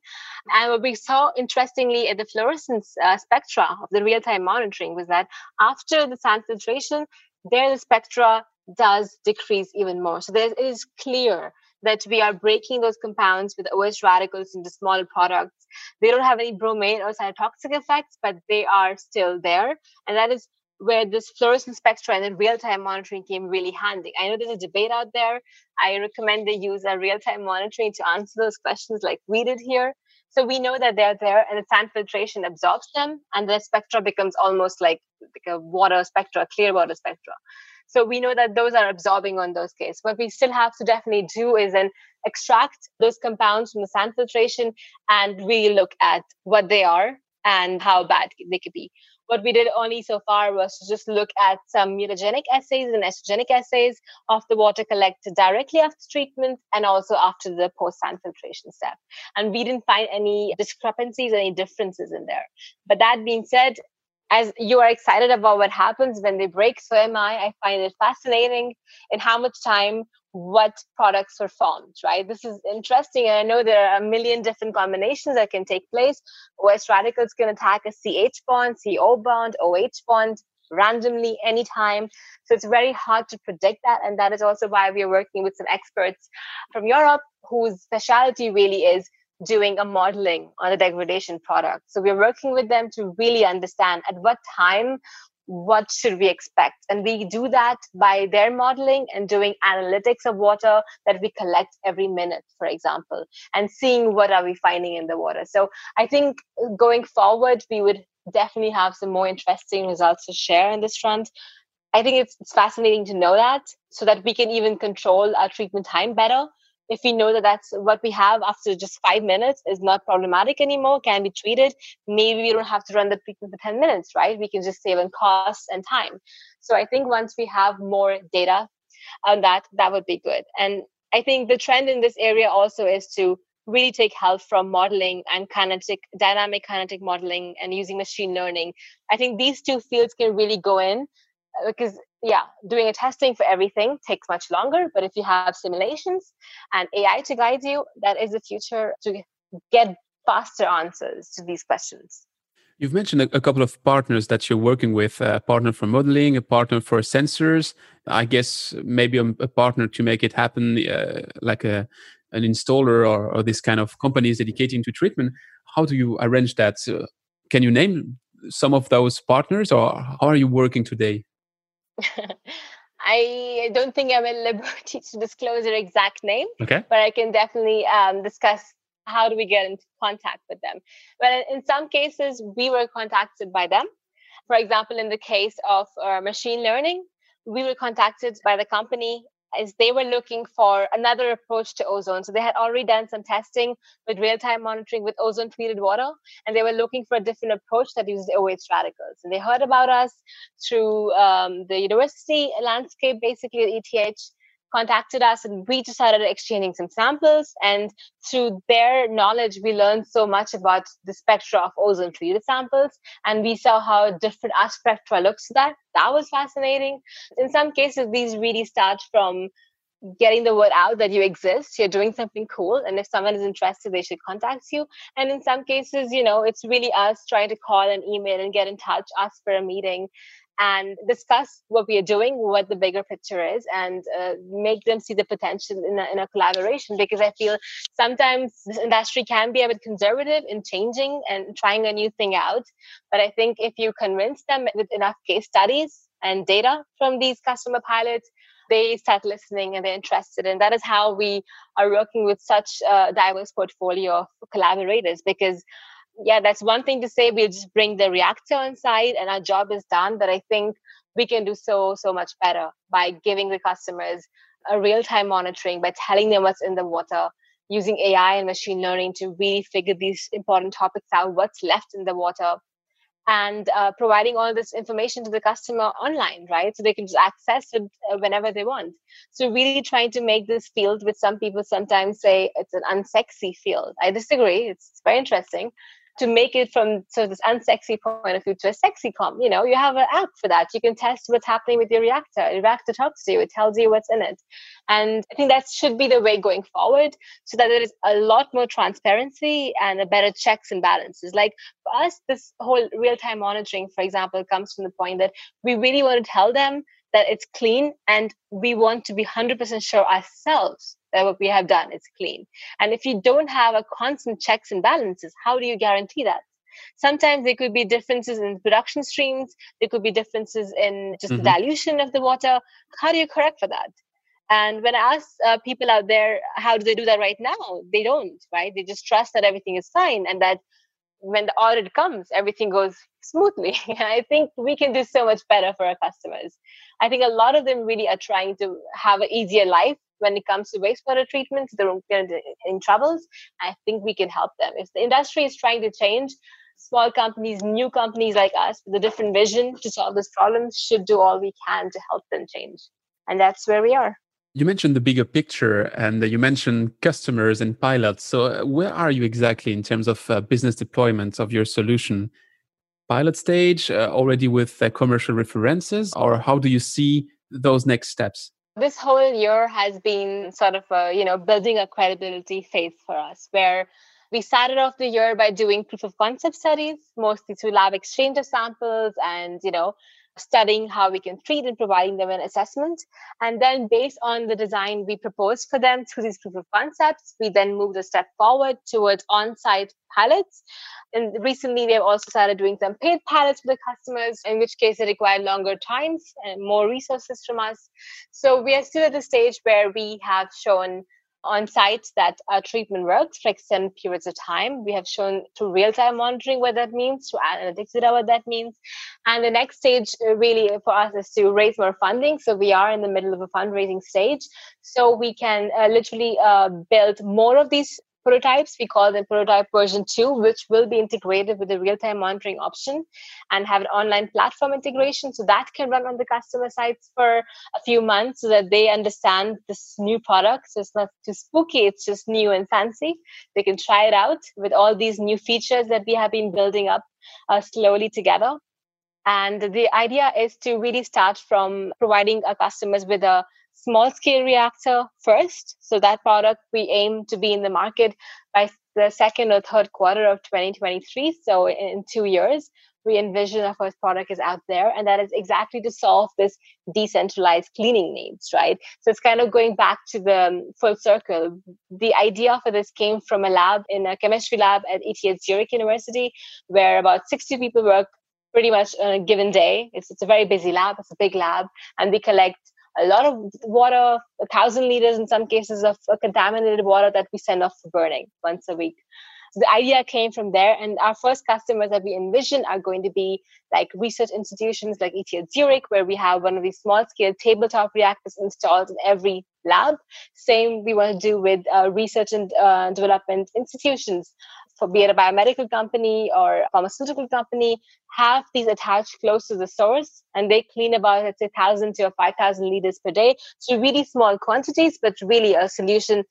S3: And what we saw interestingly at the fluorescence uh, spectra of the real-time monitoring was that after the sand filtration, there the spectra does decrease even more. So there is clear that we are breaking those compounds with OH radicals into smaller products. They don't have any bromate or cytotoxic effects, but they are still there. And that is where this fluorescence spectra and then real-time monitoring came really handy. I know there's a debate out there. I recommend they use a real-time monitoring to answer those questions like we did here. So we know that they're there and the sand filtration absorbs them and the spectra becomes almost like, like a water spectra, clear water spectra. So we know that those are absorbing on those cases. What we still have to definitely do is then extract those compounds from the sand filtration and really look at what they are and how bad they could be. What we did only so far was to just look at some mutagenic assays and estrogenic assays of the water collected directly after treatment and also after the post sand filtration step. And we didn't find any discrepancies, any differences in there. But that being said, as you are excited about what happens when they break, so am I. I find it fascinating in how much time what products are formed, right? This is interesting. And I know there are a million different combinations that can take place. OS radicals can attack a CH bond, CO bond, OH bond randomly anytime. So it's very hard to predict that. And that is also why we are working with some experts from Europe whose specialty really is doing a modeling on a degradation product. So we're working with them to really understand at what time what should we expect. And we do that by their modeling and doing analytics of water that we collect every minute for example and seeing what are we finding in the water. So i think going forward we would definitely have some more interesting results to share in this front. I think it's, it's fascinating to know that so that we can even control our treatment time better if we know that that's what we have after just five minutes is not problematic anymore, can be treated, maybe we don't have to run the treatment for 10 minutes, right? We can just save on costs and time. So I think once we have more data on that, that would be good. And I think the trend in this area also is to really take help from modeling and kinetic, dynamic kinetic modeling and using machine learning. I think these two fields can really go in uh, because yeah, doing a testing for everything takes much longer. But if you have simulations and AI to guide you, that is the future to get faster answers to these questions.
S1: You've mentioned a, couple of partners that you're working with a partner for modeling, a partner for sensors. I guess maybe a, partner to make it happen, uh, like a an installer or, or this kind of companies dedicating to treatment. How do you arrange that? can you name some of those partners, or how are you working today?
S3: I don't think I'm at liberty to disclose their exact name,
S1: okay.
S3: but I can definitely um, discuss how do we get into contact with them. But in some cases, we were contacted by them. For example, in the case of uh, machine learning, we were contacted by the company is they were looking for another approach to ozone. So they had already done some testing with real-time monitoring with ozone treated water, and they were looking for a different approach that uses OH radicals. And they heard about us through um, the university landscape, basically at ETH, contacted us and we just started exchanging some samples and through their knowledge we learned so much about the spectra of ozone treated samples and we saw how different our spectra looks that. That was fascinating. In some cases these really start from getting the word out that you exist you're doing something cool and if someone is interested they should contact you. And in some cases you know it's really us trying to call and email and get in touch ask for a meeting and discuss what we are doing, what the bigger picture is, and uh, make them see the potential in a, in a collaboration. Because I feel sometimes this industry can be a bit conservative in changing and trying a new thing out. But I think if you convince them with enough case studies and data from these customer pilots, they start listening and they're interested. And that is how we are working with such a diverse portfolio of collaborators because yeah, that's one thing to say. We'll just bring the reactor inside and our job is done. But I think we can do so, so much better by giving the customers a real time monitoring, by telling them what's in the water, using AI and machine learning to really figure these important topics out, what's left in the water, and uh, providing all this information to the customer online, right? So they can just access it uh, whenever they want. So really trying to make this field, which some people sometimes say it's an unsexy field. I disagree. It's, it's very interesting to make it from sort of this unsexy point of view to a sexy com. You know, you have an app for that. You can test what's happening with your reactor. The reactor talks to you. It tells you what's in it. And I think that should be the way going forward so that there is a lot more transparency and a better checks and balances. Like for us, this whole real-time monitoring, for example, comes from the point that we really want to tell them that it's clean and we want to be 100% sure ourselves that what we have done is clean. And if you don't have a constant checks and balances, how do you guarantee that? Sometimes there could be differences in production streams. There could be differences in just mm-hmm. the dilution of the water. How do you correct for that? And when I ask uh, people out there, how do they do that right now? They don't, right? They just trust that everything is fine and that when the audit comes, everything goes smoothly. I think we can do so much better for our customers. I think a lot of them really are trying to have an easier life when it comes to wastewater treatment. They're in troubles. I think we can help them. If the industry is trying to change, small companies, new companies like us with a different vision to solve this problem should do all we can to help them change. And that's where we are.
S1: You mentioned the bigger picture and you mentioned customers and pilots. So, uh, where are you exactly in terms of uh, business deployment of your solution? Pilot stage, uh, already with uh, commercial references, or how do you see those next steps?
S3: This whole year has been sort of a, you know, building a credibility phase for us where we started off the year by doing proof of concept studies, mostly through lab exchange of samples and, you know, studying how we can treat and providing them an assessment. And then based on the design we proposed for them through these proof of concepts, we then moved a step forward towards on-site pilots. And recently they've also started doing some paid pilots for the customers, in which case they require longer times and more resources from us. So we are still at the stage where we have shown on site that our treatment works for extended periods of time. We have shown through real time monitoring what that means, through analytics data what that means. And the next stage uh, really for us is to raise more funding. So we are in the middle of a fundraising stage. So we can uh, literally uh, build more of these prototypes. We call them prototype version two, which will be integrated with the real time monitoring option and have an online platform integration. So that can run on the customer sites for a few months so that they understand this new product. So it's not too spooky, it's just new and fancy. They can try it out with all these new features that we have been building up uh, slowly together. And the idea is to really start from providing our customers with a small scale reactor first. So that product we aim to be in the market by the second or third quarter of 2023. So in two years, we envision our first product is out there. And that is exactly to solve this decentralized cleaning needs, right? So it's kind of going back to the um, full circle. The idea for this came from a lab in a chemistry lab at ETH Zurich University, where about 60 people work pretty much on a given day. It's, it's a very busy lab, it's a big lab, and we collect a lot of water, a thousand liters in some cases of contaminated water that we send off for burning once a week. So the idea came from there, and our first customers that we envision are going to be like research institutions like ETH Zurich, where we have one of these small-scale tabletop reactors installed in every lab. Same we want to do with uh, research and uh, development institutions for be it a biomedical company or pharmaceutical company, have these attached close to the source and they clean about, let's say, 1,000 to 5,000 liters per day. So really small quantities, but really a solution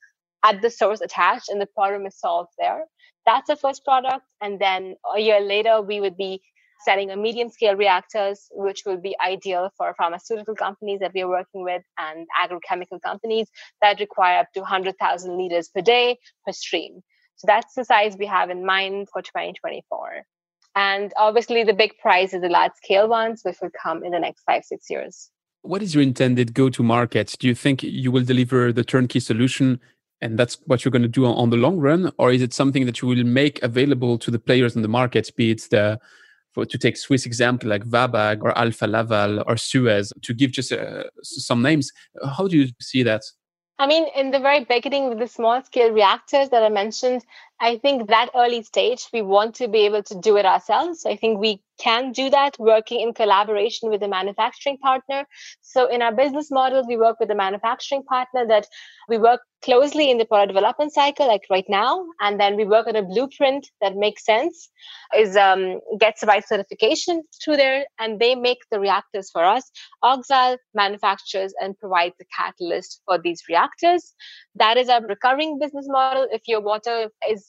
S3: at the source attached and the problem is solved there. That's the first product. And then a year later, we would be selling a medium scale reactors, which will be ideal for pharmaceutical companies that we are working with and agrochemical companies that require up to 100,000 liters per day per stream. So that's the size we have in mind for 2024. And obviously, the big prize is the large scale ones, which will come in the next five, six years.
S1: What is your intended go to market? Do you think you will deliver the turnkey solution and that's what you're going to do on, the long run? Or is it something that you will make available to the players in the market, be it the for, to take Swiss example like Wabag or Alfa Laval or Suez, to give just uh, some names. How do you see that?
S3: I mean, in the very beginning with the small scale reactors that I mentioned, I think that early stage, we want to be able to do it ourselves. I think we can do that working in collaboration with a manufacturing partner. So in our business model, we work with a manufacturing partner that we work closely in the product development cycle, like right now, and then we work on a blueprint that makes sense, is um, gets the right certification through there, and they make the reactors for us. Oxyle manufactures and provides the catalyst for these reactors. That is our recurring business model. If your water is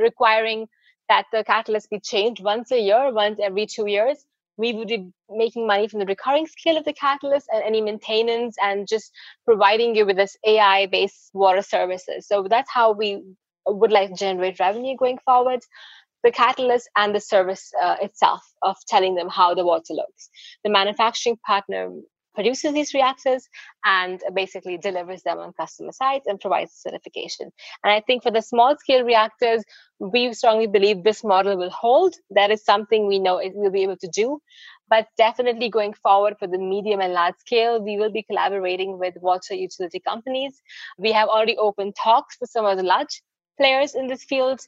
S3: requiring that the catalyst be changed once a year, once every two years, we would be making money from the recurring scale of the catalyst and any maintenance and just providing you with this AI based water services. So that's how we would like to generate revenue going forward. The catalyst and the service uh, itself of telling them how the water looks. The manufacturing partner produces these reactors and basically delivers them on customer sites and provides certification. And I think for the small scale reactors, we strongly believe this model will hold. That is something we know we'll be able to do. But definitely going forward for the medium and large scale, we will be collaborating with water utility companies. We have already opened talks with some of the large players in this field.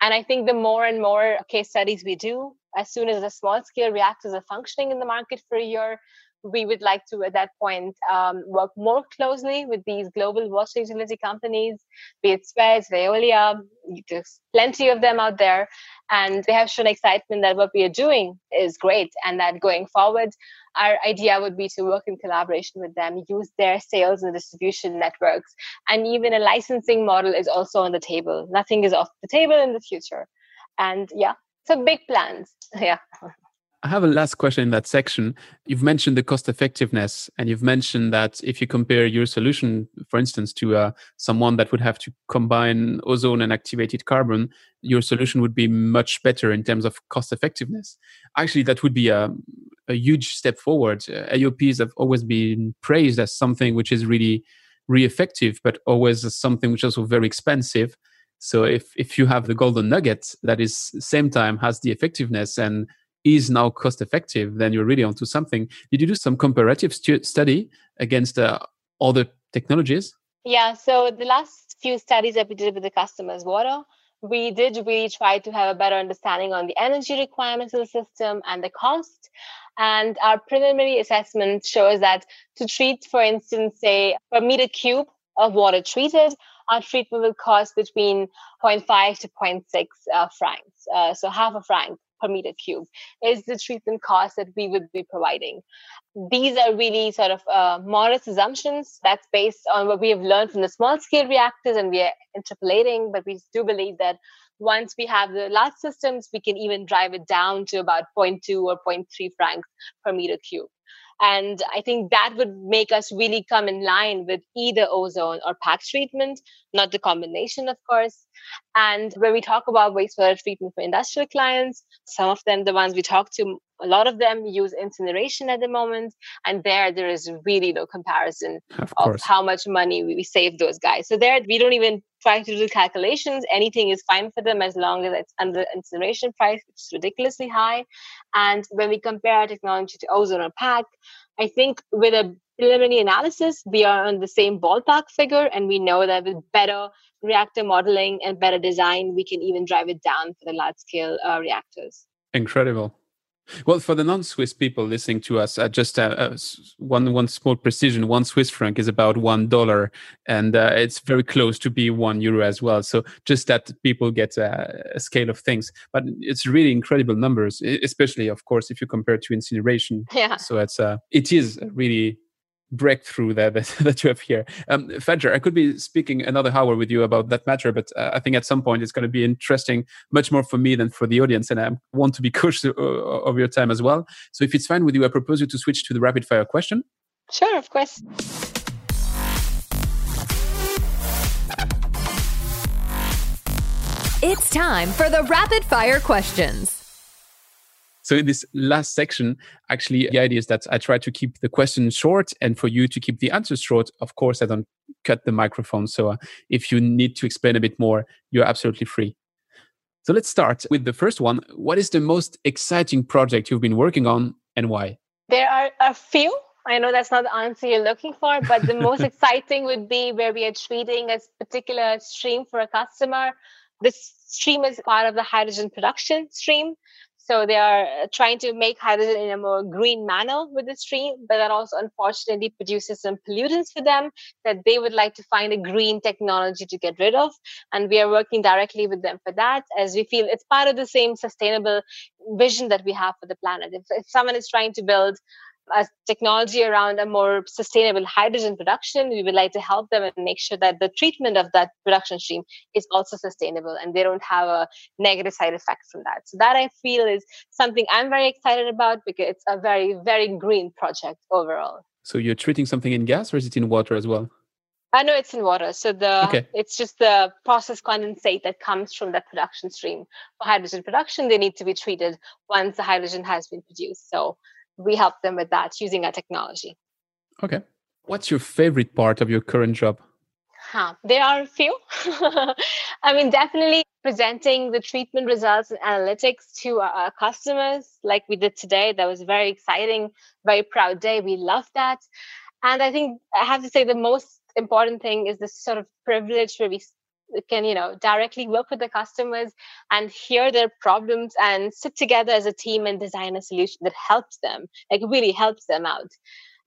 S3: And I think the more and more case studies we do, as soon as the small scale reactors are functioning in the market for a year, we would like to at that point um, work more closely with these global water utility companies, be it Suez, Veolia, there's plenty of them out there. And they have shown excitement that what we are doing is great and that going forward, our idea would be to work in collaboration with them, use their sales and distribution networks. And even a licensing model is also on the table. Nothing is off the table in the future. And yeah, so big plans. Yeah.
S1: I have a last question in that section. You've mentioned the cost effectiveness, and you've mentioned that if you compare your solution, for instance, to uh, someone that would have to combine ozone and activated carbon, your solution would be much better in terms of cost effectiveness. Actually, that would be a, a huge step forward. Uh, AOPs have always been praised as something which is really, really effective, but always as something which is also very expensive. So if if you have the golden nugget that is same time has the effectiveness and is now cost effective, then you're really onto something. Did you do some comparative stu- study against uh, other technologies?
S3: Yeah, so the last few studies that we did with the customers' water, we did really try to have a better understanding on the energy requirements of the system and the cost. And our preliminary assessment shows that to treat, for instance, say a meter cube of water treated, our treatment will cost between 0.5 to 0.6 uh, francs, uh, so half a franc per meter cube is the treatment cost that we would be providing. These are really sort of uh, modest assumptions that's based on what we have learned from the small scale reactors and we are interpolating, but we do believe that once we have the large systems, we can even drive it down to about 0.2 or 0.3 francs per meter cube. And I think that would make us really come in line with either ozone or PAC treatment, not the combination, of course. And when we talk about wastewater treatment for industrial clients, some of them, the ones we talk to, a lot of them use incineration at the moment. And there, there is really no comparison of, of how much money we save those guys. So there, we don't even try to do calculations. Anything is fine for them as long as it's under incineration price, which is ridiculously high. And when we compare our technology to ozone or PAC, I think with a preliminary analysis, we are on the same ballpark figure, and we know that with better reactor modeling and better design, we can even drive it down for the large scale uh, reactors.
S1: Incredible. Well, for the non-Swiss people listening to us, uh, just uh, uh, one one small precision: one Swiss franc is about one dollar, and uh, it's very close to be one euro as well. So just that people get a, a, scale of things, but it's really incredible numbers, especially, of course, if you compare to incineration.
S3: Yeah.
S1: So it's uh, it is really breakthrough that, that, that you have here. Um, Fajer, I could be speaking another hour with you about that matter, but uh, I think at some point it's going to be interesting, much more for me than for the audience, and I want to be cautious of your time as well. So if it's fine with you, I propose you to switch to the rapid fire question.
S3: Sure, of course.
S2: It's time for the rapid fire questions.
S1: So in this last section, actually, the idea is that I try to keep the question short and for you to keep the answers short. Of course, I don't cut the microphone. So uh, if you need to explain a bit more, you're absolutely free. So let's start with the first one. What is the most exciting project you've been working on and why?
S3: There are a few. I know that's not the answer you're looking for, but the most exciting would be where we are treating a particular stream for a customer. This stream is part of the hydrogen production stream. So they are uh, trying to make hydrogen in a more green manner with the stream, but that also unfortunately produces some pollutants for them that they would like to find a green technology to get rid of. And we are working directly with them for that as we feel it's part of the same sustainable vision that we have for the planet. If, if someone is trying to build a technology around a more sustainable hydrogen production, we would like to help them and make sure that the treatment of that production stream is also sustainable and they don't have a negative side effect from that. So that I feel is something I'm very excited about because it's a very, very green project overall.
S1: So you're treating something in gas or is it in water as well?
S3: Uh, I know it's in water. So the okay. it's just the process condensate that comes from that production stream. For hydrogen production, they need to be treated once the hydrogen has been produced. So we help them with that using our technology.
S1: Okay. What's your favorite part of your current job?
S3: Huh. There are a few. I mean, definitely presenting the treatment results and analytics to our, our, customers, like we did today. That was a very exciting, very proud day. We love that. And I think I have to say the most important thing is this sort of privilege where we can you know directly work with the customers and hear their problems and sit together as a team and design a solution that helps them like really helps them out.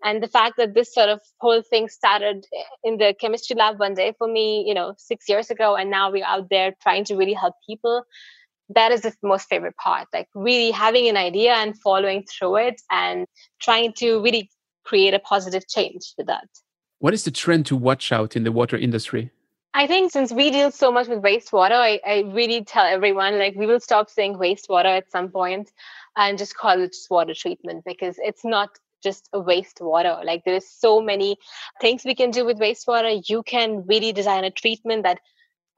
S3: And the fact that this sort of whole thing started in the chemistry lab one day for me you know six years ago and now we're out there trying to really help people that is the most favorite part like really having an idea and following through it and trying to really create a positive change with that.
S1: What is the trend to watch out in the water industry
S3: I think since we deal so much with wastewater, I, I really tell everyone like we will stop saying wastewater at some point and just call it just water treatment because it's not just a wastewater. Like there's so many things we can do with wastewater. You can really design a treatment that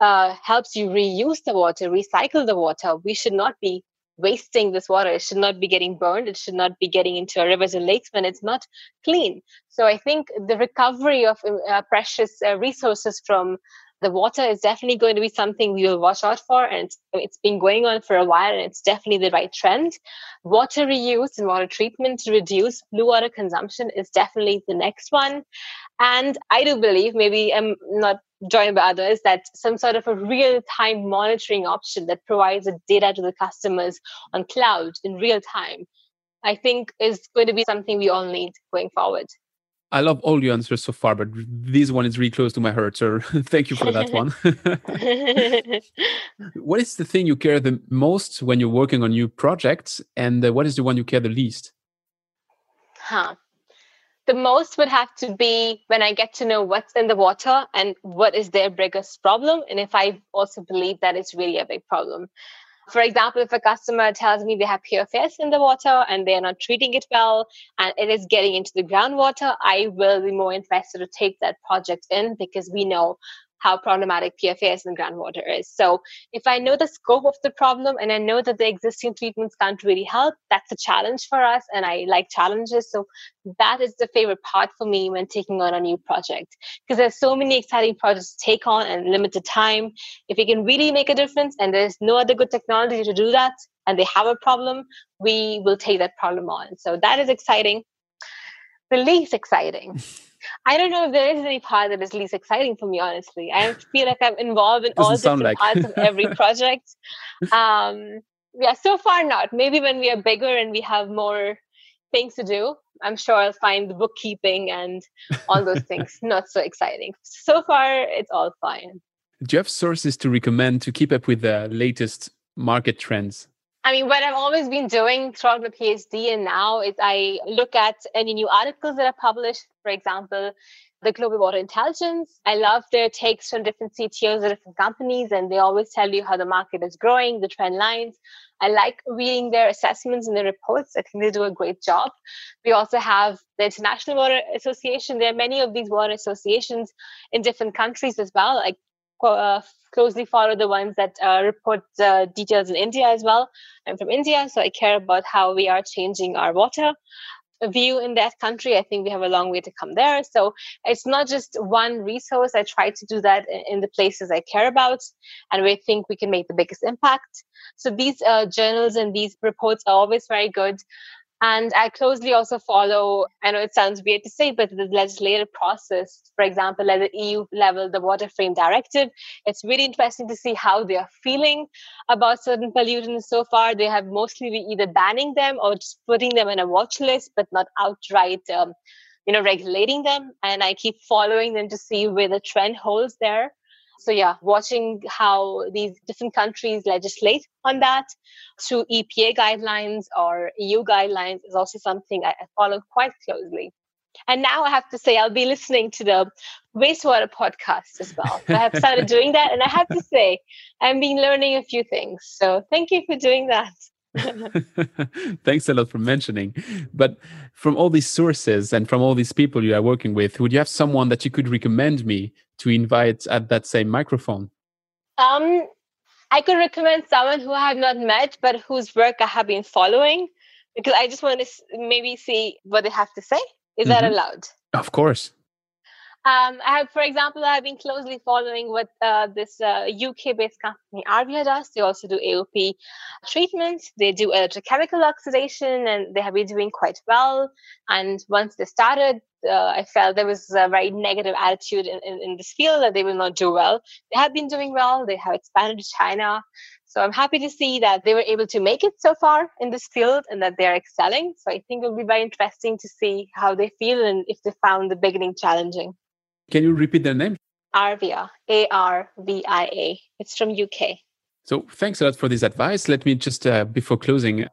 S3: uh, helps you reuse the water, recycle the water. We should not be wasting this water. It should not be getting burned. It should not be getting into our rivers and lakes when it's not clean. So I think the recovery of uh, precious uh, resources from the water is definitely going to be something we will watch out for and it's, it's been going on for a while and it's definitely the right trend. Water reuse and water treatment to reduce blue water consumption is definitely the next one. And i do believe maybe i'm not joined by others that some sort of a real time monitoring option that provides the data to the customers on cloud in real time i think is going to be something we all need going forward
S1: I love all your answers so far, but this one is really close to my heart. So thank you for that one. what is the thing you care the most when you're working on new projects, and uh, what is the one you care the least?
S3: Huh. The most would have to be when I get to know what's in the water and what is their biggest problem, and if I also believe that it's really a big problem. For example, if a customer tells me they have PFAS in the water and they are not treating it well and it is getting into the groundwater, I will be more interested to take that project in because we know how problematic PFAS in groundwater is. So if I know the scope of the problem and I know that the existing treatments can't really help, that's a challenge for us. And I like challenges. So that is the favorite part for me when taking on a new project because there's so many exciting projects to take on and limited time. If we can really make a difference and there's no other good technology to do that and they have a problem, we will take that problem on. So that is exciting. The least exciting. I don't know if there is any part that is least exciting for me, honestly. I feel like I'm involved in all different like. parts of every project. Um, yeah, so far not. Maybe when we are bigger and we have more things to do, I'm sure I'll find the bookkeeping and all those things not so exciting. So far, it's all fine.
S1: Do you have sources to recommend to keep up with the latest market trends?
S3: I mean, what I've always been doing throughout my PhD and now is I look at any new articles that are published. For example, the Global Water Intelligence. I love their takes from different CTOs of different companies, and they always tell you how the market is growing, the trend lines. I like reading their assessments and their reports. I think they do a great job. We also have the International Water Association. There are many of these water associations in different countries as well. Like uh, closely follow the ones that uh, report the details in India as well. I'm from India, so I care about how we are changing our water view in that country. I think we have a long way to come there. So it's not just one resource. I try to do that in the places I care about and we think we can make the biggest impact. So these uh, journals and these reports are always very good. And I closely also follow, I know it sounds weird to say, but the legislative process, for example, at the EU level, the Water Frame Directive, it's really interesting to see how they are feeling about certain pollutants so far. They have mostly been either banning them or just putting them in a watch list, but not outright, um, you know, regulating them. And I keep following them to see where the trend holds there. So yeah, watching how these different countries legislate on that through EPA guidelines or EU guidelines is also something I follow quite closely. And now I have to say I'll be listening to the wastewater podcast as well. I have started doing that, and I have to say I've been learning a few things. So thank you for doing that.
S1: Thanks a lot for mentioning. But from all these sources and from all these people you are working with, would you have someone that you could recommend me to invite at that same microphone?
S3: Um, I could recommend someone who I have not met, but whose work I have been following, because I just want to maybe see what they have to say. Is mm-hmm. that allowed?
S1: Of course.
S3: Um, I have, for example, I've been closely following what uh, this uh, UK-based company Arvia does. They also do AOP treatment. They do electrochemical oxidation, and they have been doing quite well. And once they started, uh, I felt there was a very negative attitude in, in, in, this field that they will not do well. They have been doing well. They have expanded to China. So I'm happy to see that they were able to make it so far in this field and that they're excelling. So I think it'll be very interesting to see how they feel and if they found the beginning challenging.
S1: Can you repeat their name?
S3: Arvia, A R V I A. It's from UK.
S1: So thanks a lot for this advice. Let me just, uh, before closing,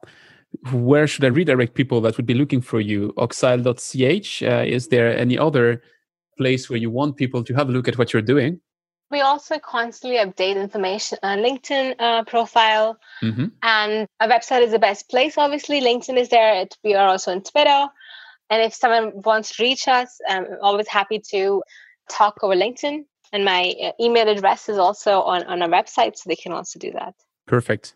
S1: where should I redirect people that would be looking for you? Oxyle.ch. Uh, is there any other place where you want people to have a look at what you're doing?
S3: We also constantly update information on LinkedIn uh, profile, mm-hmm. and a website is the best place. Obviously, LinkedIn is there. We are also on Twitter. And if someone wants to reach us, I'm always happy to talk over LinkedIn. And my uh, email address is also on, on our website, so they can also do that.
S1: Perfect.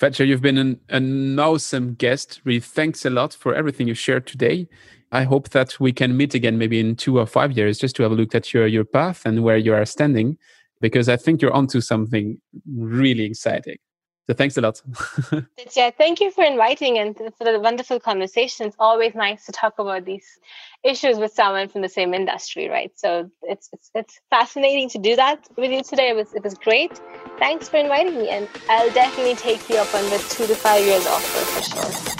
S1: Fajer, you've been an, an awesome guest. Really, thanks a lot for everything you shared today. I hope that we can meet again, maybe in two or five years, just to have a look at your your path and where you are standing, because I think you're onto something really exciting. So thanks a lot.
S3: yeah, thank you for inviting and for the wonderful conversation. It's always nice to talk about these issues with someone from the same industry, right? So it's it's, it's fascinating to do that with you today. It was it was great. Thanks for inviting me, and I'll definitely take you up on the two to five years offer for sure.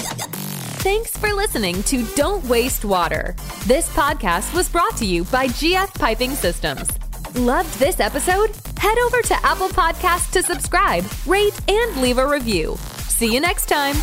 S2: Thanks for listening to Don't Waste Water. This podcast was brought to you by GF Piping Systems. Loved this episode? Head over to Apple Podcasts to subscribe, rate, and leave a review. See you next time.